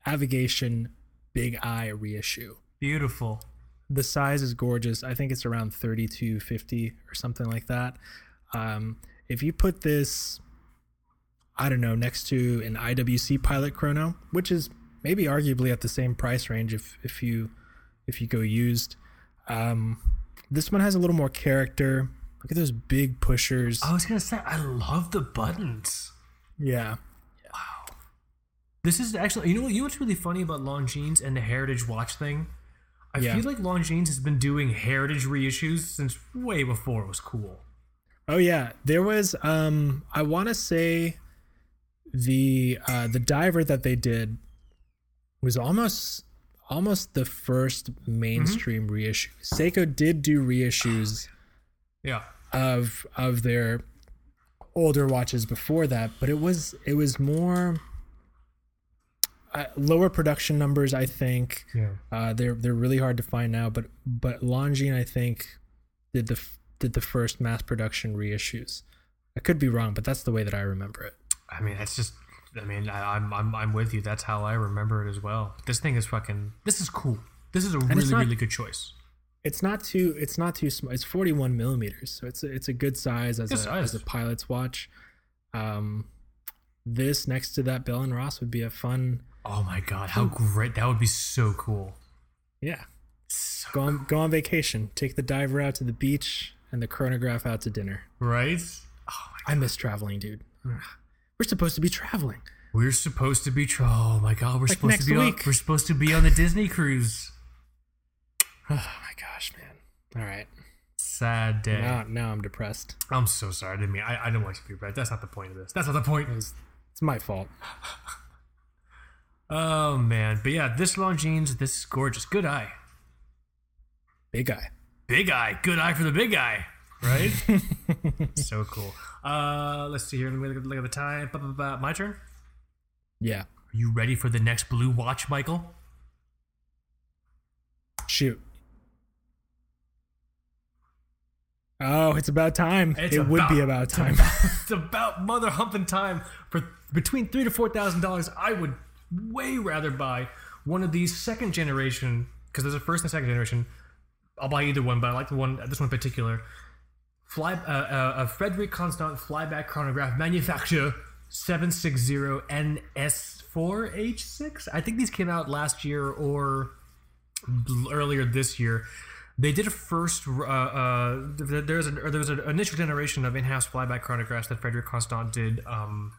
Avigation Big Eye reissue. Beautiful. The size is gorgeous. I think it's around 3250 or something like that. Um, if you put this, I don't know, next to an IWC Pilot Chrono, which is maybe arguably at the same price range if if you if you go used. Um, this one has a little more character. Look at those big pushers. I was gonna say I love the buttons. Yeah. This is actually you know what you know what's really funny about Longines and the Heritage Watch thing? I Yeah. feel like Longines has been doing Heritage reissues since way before it was cool. Oh yeah, there was um I want to say the uh the diver that they did was almost almost the first mainstream reissue. Seiko did do reissues Yeah. of of their older watches before that, but it was it was more uh, lower production numbers, I think. Yeah. Uh, they're they're really hard to find now, but but Longines I think did the did the first mass production reissues. I could be wrong, but that's the way that I remember it. I mean, that's just. I mean, I, I'm I'm I'm with you. That's how I remember it as well. This thing is fucking. This is cool. This is a it's really not- really good choice. It's not too it's not too small. It's 41 millimeters, so it's a, it's a good size as Good a size. as a pilot's watch. Um, this next to that Bell and Ross would be a fun Oh my god, how great! That would be so cool. yeah. So, Go on go on vacation. Take the diver out to the beach and the chronograph out to dinner. right? Oh my I miss traveling, dude. We're supposed to be traveling. We're supposed to be. Tra- oh my god, we're supposed next to be. On, we're supposed to be on the Disney cruise. Oh my gosh, man. All right. Sad day. Now, now I'm depressed. I'm so sorry. I didn't mean. I, I didn't want you to be bad. That's not the point of this. That's not the point. It's, it's my fault. Oh man, but yeah, this Longines, this is gorgeous. Good eye, Big eye, big eye, good eye for the big eye, right? so cool. Uh, let's see here. Let me look at, look at the time. Ba, ba, ba. My turn. Yeah. Are you ready for the next blue watch, Michael? Shoot. Oh, it's about time. It's it would be about it's time. about- it's about mother humping time for between three to four thousand dollars. I would way rather buy one of these second generation because there's a first and second generation. I'll buy either one, but I like the one this one in particular. Fly uh, uh, a Frederique Constant flyback chronograph manufacturer 760 NS4H6. I think these came out last year or earlier this year. They did a first. Uh, uh, there's a, or there was an initial generation of in-house flyback chronographs that Frederique Constant did. Um,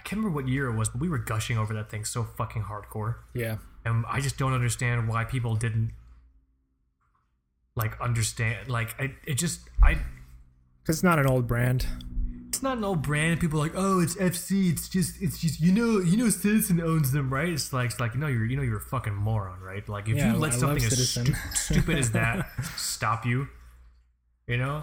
I can't remember what year it was, but we were gushing over that thing so fucking hardcore, yeah. and I just don't understand why people didn't like understand. Like, I, it just I it's not an old brand. it's not an old brand. People are like, oh, it's FC. It's just, it's just, you know, you know, Citizen owns them, right? It's like, it's like, you know, you're, you know, you're a fucking moron, right? Like, if Yeah, you let I something as stu- stupid as that stop you, you know,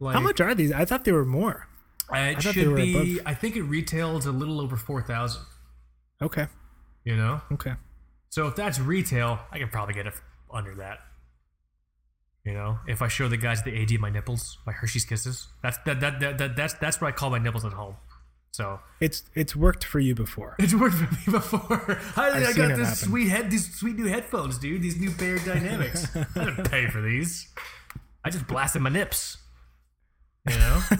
like, How much are these? I thought they were more. Uh, it should be. above- I think it retails a little over four thousand. Okay. You know, Okay. so if that's retail, I can probably get it under that. You know, if I show the guys the AD of my nipples, my Hershey's Kisses, that's that, that, that, that that's that's what I call my nipples at home. So It's it's worked for you before. It's worked for me before. I, I got this sweet head, these sweet new headphones, dude. These new Beyerdynamics. I didn't pay for these. I just blasted my nips. You know.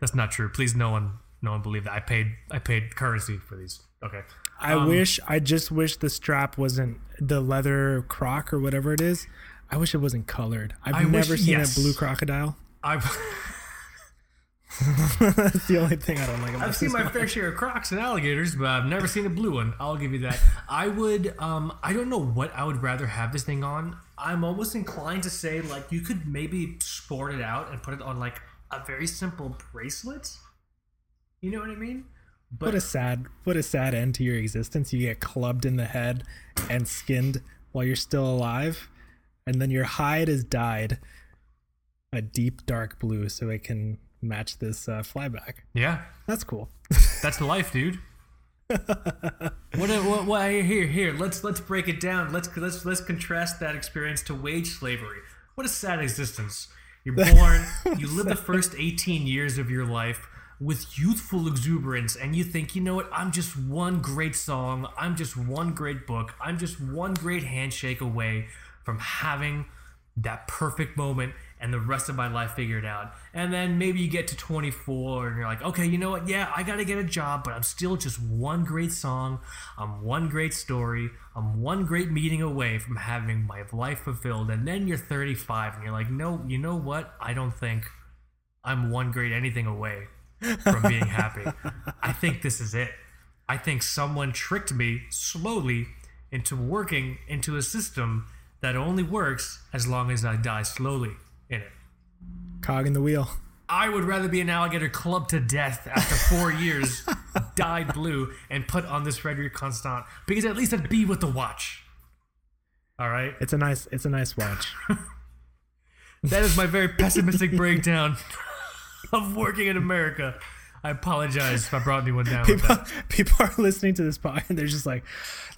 That's not true. Please, no one, no one believe that. I paid, I paid currency for these. Okay. I Um, wish I just wish the strap wasn't the leather croc or whatever it is. I wish it wasn't colored. I've I wish- never seen yes. a blue crocodile. I've That's the only thing I don't like about I've seen my fair share of crocs and alligators, but I've never seen a blue one. I'll give you that. I would um I don't know what I would rather have this thing on. I'm almost inclined to say like you could maybe sport it out and put it on like a very simple bracelet. You know what I mean? But What a sad, what a sad end to your existence. You get clubbed in the head and skinned while you're still alive, and then your hide is dyed a deep dark blue so it can match this uh, flyback. yeah, That's cool. that's life, dude. what, what, what here here let's let's break it down. Let's let's let's contrast that experience to wage slavery. What a sad existence. You're born, you live the first 18 years of your life with youthful exuberance and you think, you know what, I'm just one great song, I'm just one great book, I'm just one great handshake away from having that perfect moment and the rest of my life figured out. And then maybe you get to 24 and you're like, okay, you know what? Yeah, I got to get a job, but I'm still just one great song. I'm one great story. I'm one great meeting away from having my life fulfilled. And then you're 35 and you're like, no, you know what? I don't think I'm one great anything away from being happy. I think this is it. I think someone tricked me slowly into working into a system that only works as long as I die slowly in it. Cog in the wheel. I would rather be an alligator clubbed to death after four years, dyed blue, and put on this Frederique Constant because at least I'd be with the watch. All right, It's a nice it's a nice watch. that is my very pessimistic breakdown of working in America. I apologize if I brought anyone down. With people that. people are listening to this pod and they're just like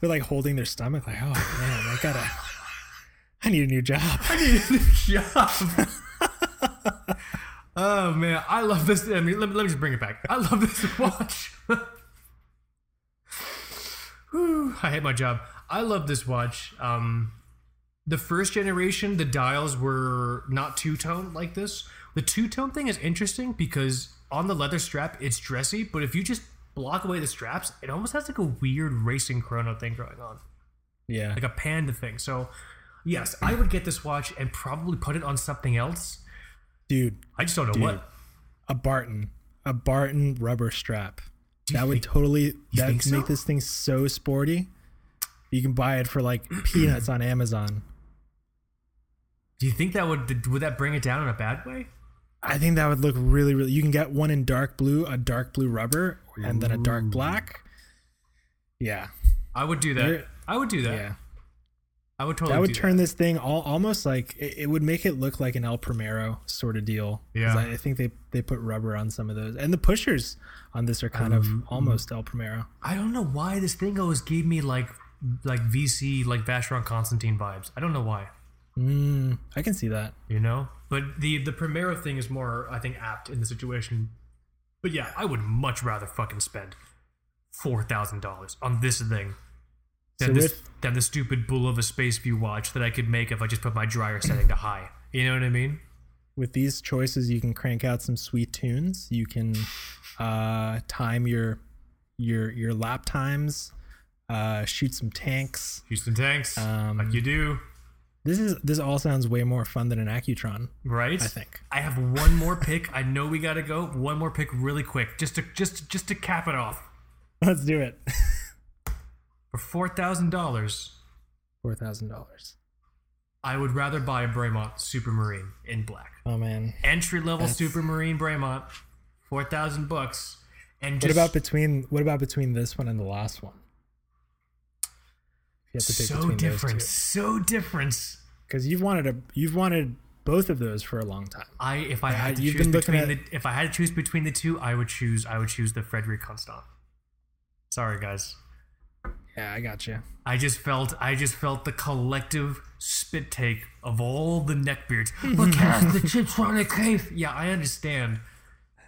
they're like holding their stomach like, oh man, I gotta I need a new job. I need a new job. oh man, I love this. I mean, let, me- let me just bring it back. I love this watch. Whew, I hate my job. I love this watch. Um, the first generation, the dials were not two tone like this. The two tone thing is interesting because on the leather strap, it's dressy, but if you just block away the straps, it almost has like a weird racing chrono thing going on Yeah. like a panda thing. So, yes, I would get this watch and probably put it on something else. Dude, I just don't know Dude. what. a Barton. A Barton rubber strap. That would think- totally that would make this thing so sporty. You can buy it for like peanuts on Amazon. Do you think that would would that bring it down in a bad way? I think that would look really, really. You can get one in dark blue, a dark blue rubber, and then a dark black. Yeah, I would do that. You're- I would do that. yeah. I would totally. That would turn this thing all almost like it, it would make it look like an El Primero sort of deal. Yeah. I, I think they they put rubber on some of those, and the pushers on this are kind of Um, almost El Primero. I don't know why this thing always gave me like like VC like Vacheron Constantin vibes. I don't know why. Mm, I can see that. You know, but the the Primero thing is more I think apt in the situation. But yeah, I would much rather fucking spend four thousand dollars on this thing than So this than the stupid Bulova Spaceview watch that I could make if I just put my dryer setting to high. You know what I mean? With these choices, you can crank out some sweet tunes. You can uh, time your your your lap times, uh, shoot some tanks. Shoot some tanks, Um, like you do, This is this all sounds way more fun than an Accutron. right? I think. I have one more pick. I know we gotta go. One more pick, really quick, just to just just to cap it off. Let's do it. For four thousand dollars, Four thousand dollars. I would rather buy a Bremont Supermarine in black. Oh man. entry level That's- Supermarine Bremont, four thousand bucks, and What about between what about between this one and the last one? You have to pick so different, so different. because you've wanted a you've wanted both of those for a long time. I if I had to you've choose between at- the if I had to choose between the two, I would choose I would choose the Frederique Constant. Sorry guys, Yeah, I got you. I just felt I just felt the collective spit take of all the neckbeards. Look at the chips on a cave. Yeah, I understand,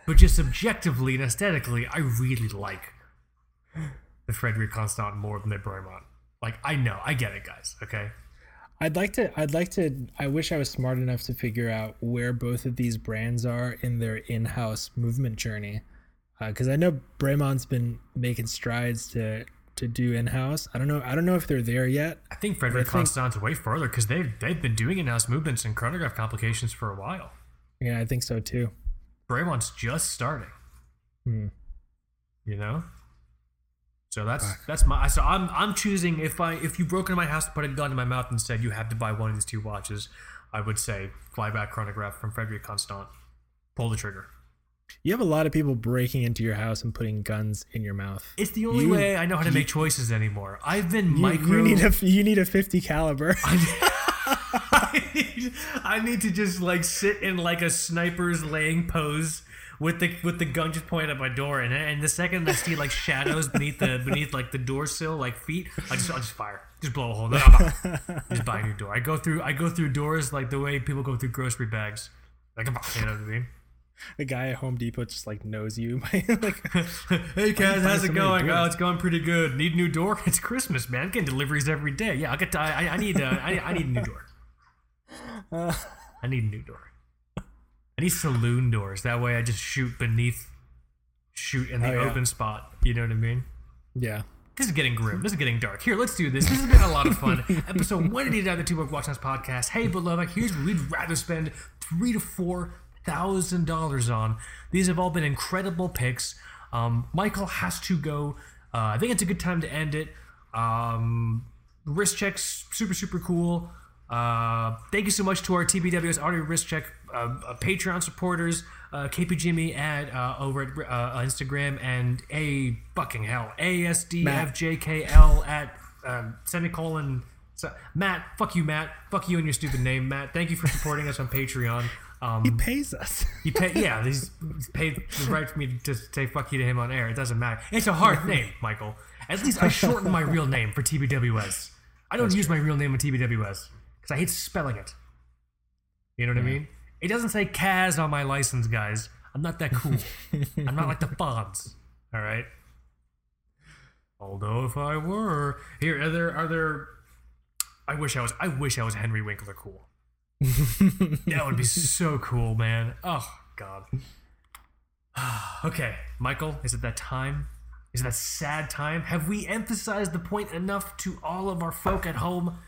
but just objectively and aesthetically, I really like the Frederique Constant more than the Bremont. Like I know, I get it, guys. Okay. I'd like to. I'd like to. I wish I was smart enough to figure out where both of these brands are in their in-house movement journey, uh, because I know Bremont's been making strides to to do in-house. I don't know. I don't know if they're there yet. I think Frederique think- Constant's way further because they've they've been doing in-house movements and chronograph complications for a while. Yeah, I think so too. Bremont's just starting. Hmm. You know. So that's that's my so I'm I'm choosing if I if you broke into my house to put a gun in my mouth and said you have to buy one of these two watches, I would say flyback chronograph from Frederique Constant. Pull the trigger. You have a lot of people breaking into your house and putting guns in your mouth. It's the only You- way I know how to make choices anymore. I've been You, micro. you need a you need a 50 caliber. I need, I need to just like sit in like a sniper's laying pose with the with the gun just pointed at my door, and and the second I see like shadows beneath the beneath like the door sill, like feet, I just I just fire, just blow a hole, I'm just buy a new door. I go through I go through doors like the way people go through grocery bags, like you know what I mean. the guy at Home Depot just like knows you. like, hey, Kaz, how's it going? Oh, it's going pretty good. Need a new door? It's Christmas, man. Getting deliveries every day. Yeah, I get. To, I, I need. Uh, I, I need a new door. I need a new door. I need saloon doors. That way, I just shoot beneath, shoot in the Oh, yeah. open spot. You know what I mean? yeah. This is getting grim. This is getting dark. Here, let's do this. This has been a lot of fun. Episode 188 of the Two Book Watch House podcast. Hey, beloved, here's what we'd rather spend three to four thousand dollars on. These have all been incredible picks. Um, Michael has to go. Uh, I think it's a good time to end it. Um, wrist checks, super super cool. Uh, thank you so much to our TBWS Audio Wrist Check uh, uh, Patreon supporters, uh, KP Jimmy at uh, over at uh, Instagram, and a fucking hell ASDFJKL at um, semicolon. So, Matt, fuck you, Matt. Fuck you and your stupid name, Matt. Thank you for supporting us on Patreon. Um, He pays us. he pay, yeah, he's, he's paid the right for me to say fuck you to him on air. It doesn't matter. It's a hard name, Michael. At least I shortened my real name for TBWS. I don't use my real name on TBWS because I hate spelling it. You know what I mean? It doesn't say Kaz on my license, guys. I'm not that cool. I'm not like the Fonz. All right. Although if I were here, are there are there? I wish I was. I wish I was Henry Winkler cool. That would be so cool, man. Oh God. okay, Michael, is it that time? Is it that sad time? Have we emphasized the point enough to all of our folk at home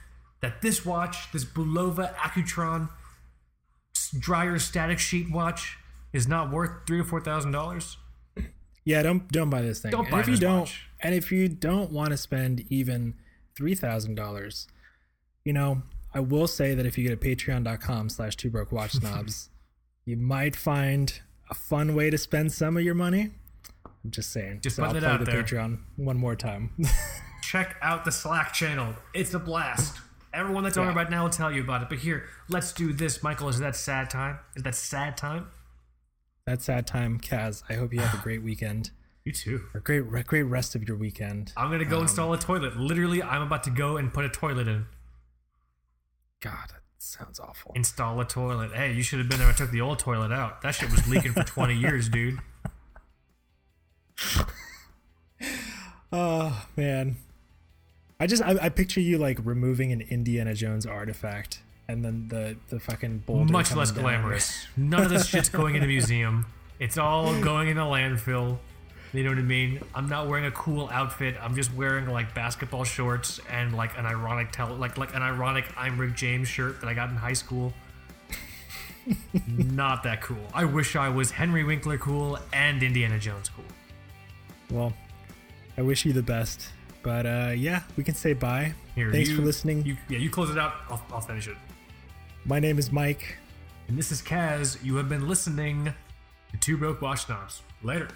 that this watch, this Bulova Accutron dryer static sheet watch, is not worth three to four thousand dollars? Yeah, don't don't buy this thing. Don't and buy if you don't, watch. and if you don't want to spend even three thousand dollars, you know, I will say that if you go to patreon.com slash two broke watch snobs, you might find a fun way to spend some of your money. I'm just saying. Just so I'll it plug out the there. Patreon one more time. check out the Slack channel. It's a blast. Everyone that's on right now will tell you about it. But here, let's do this. Michael, is that sad time? Is that sad time? That sad time, Kaz. I hope you have a great weekend. You too. A great great rest of your weekend. I'm gonna go um, install a toilet. Literally, I'm about to go and put a toilet in. God, that sounds awful. Install a toilet. Hey, you should have been there. I took the old toilet out. That shit was leaking for 20 years, dude. Oh man, I just I, I picture you like removing an Indiana Jones artifact, and then the the fucking boulder. Much less down. glamorous. None of this shit's going in a museum. It's all going in a landfill. You know what I mean? I'm not wearing a cool outfit. I'm just wearing like basketball shorts and like an ironic tell like like an ironic I'm Rick James shirt that I got in high school. not that cool. I wish I was Henry Winkler cool and Indiana Jones cool. Well, I wish you the best, but uh, yeah, we can say bye. Here, Thanks you- for listening. You, yeah, you close it out. I'll, I'll finish it. My name is Mike. And this is Kaz. You have been listening to Two Broke Watch Snobs. Later.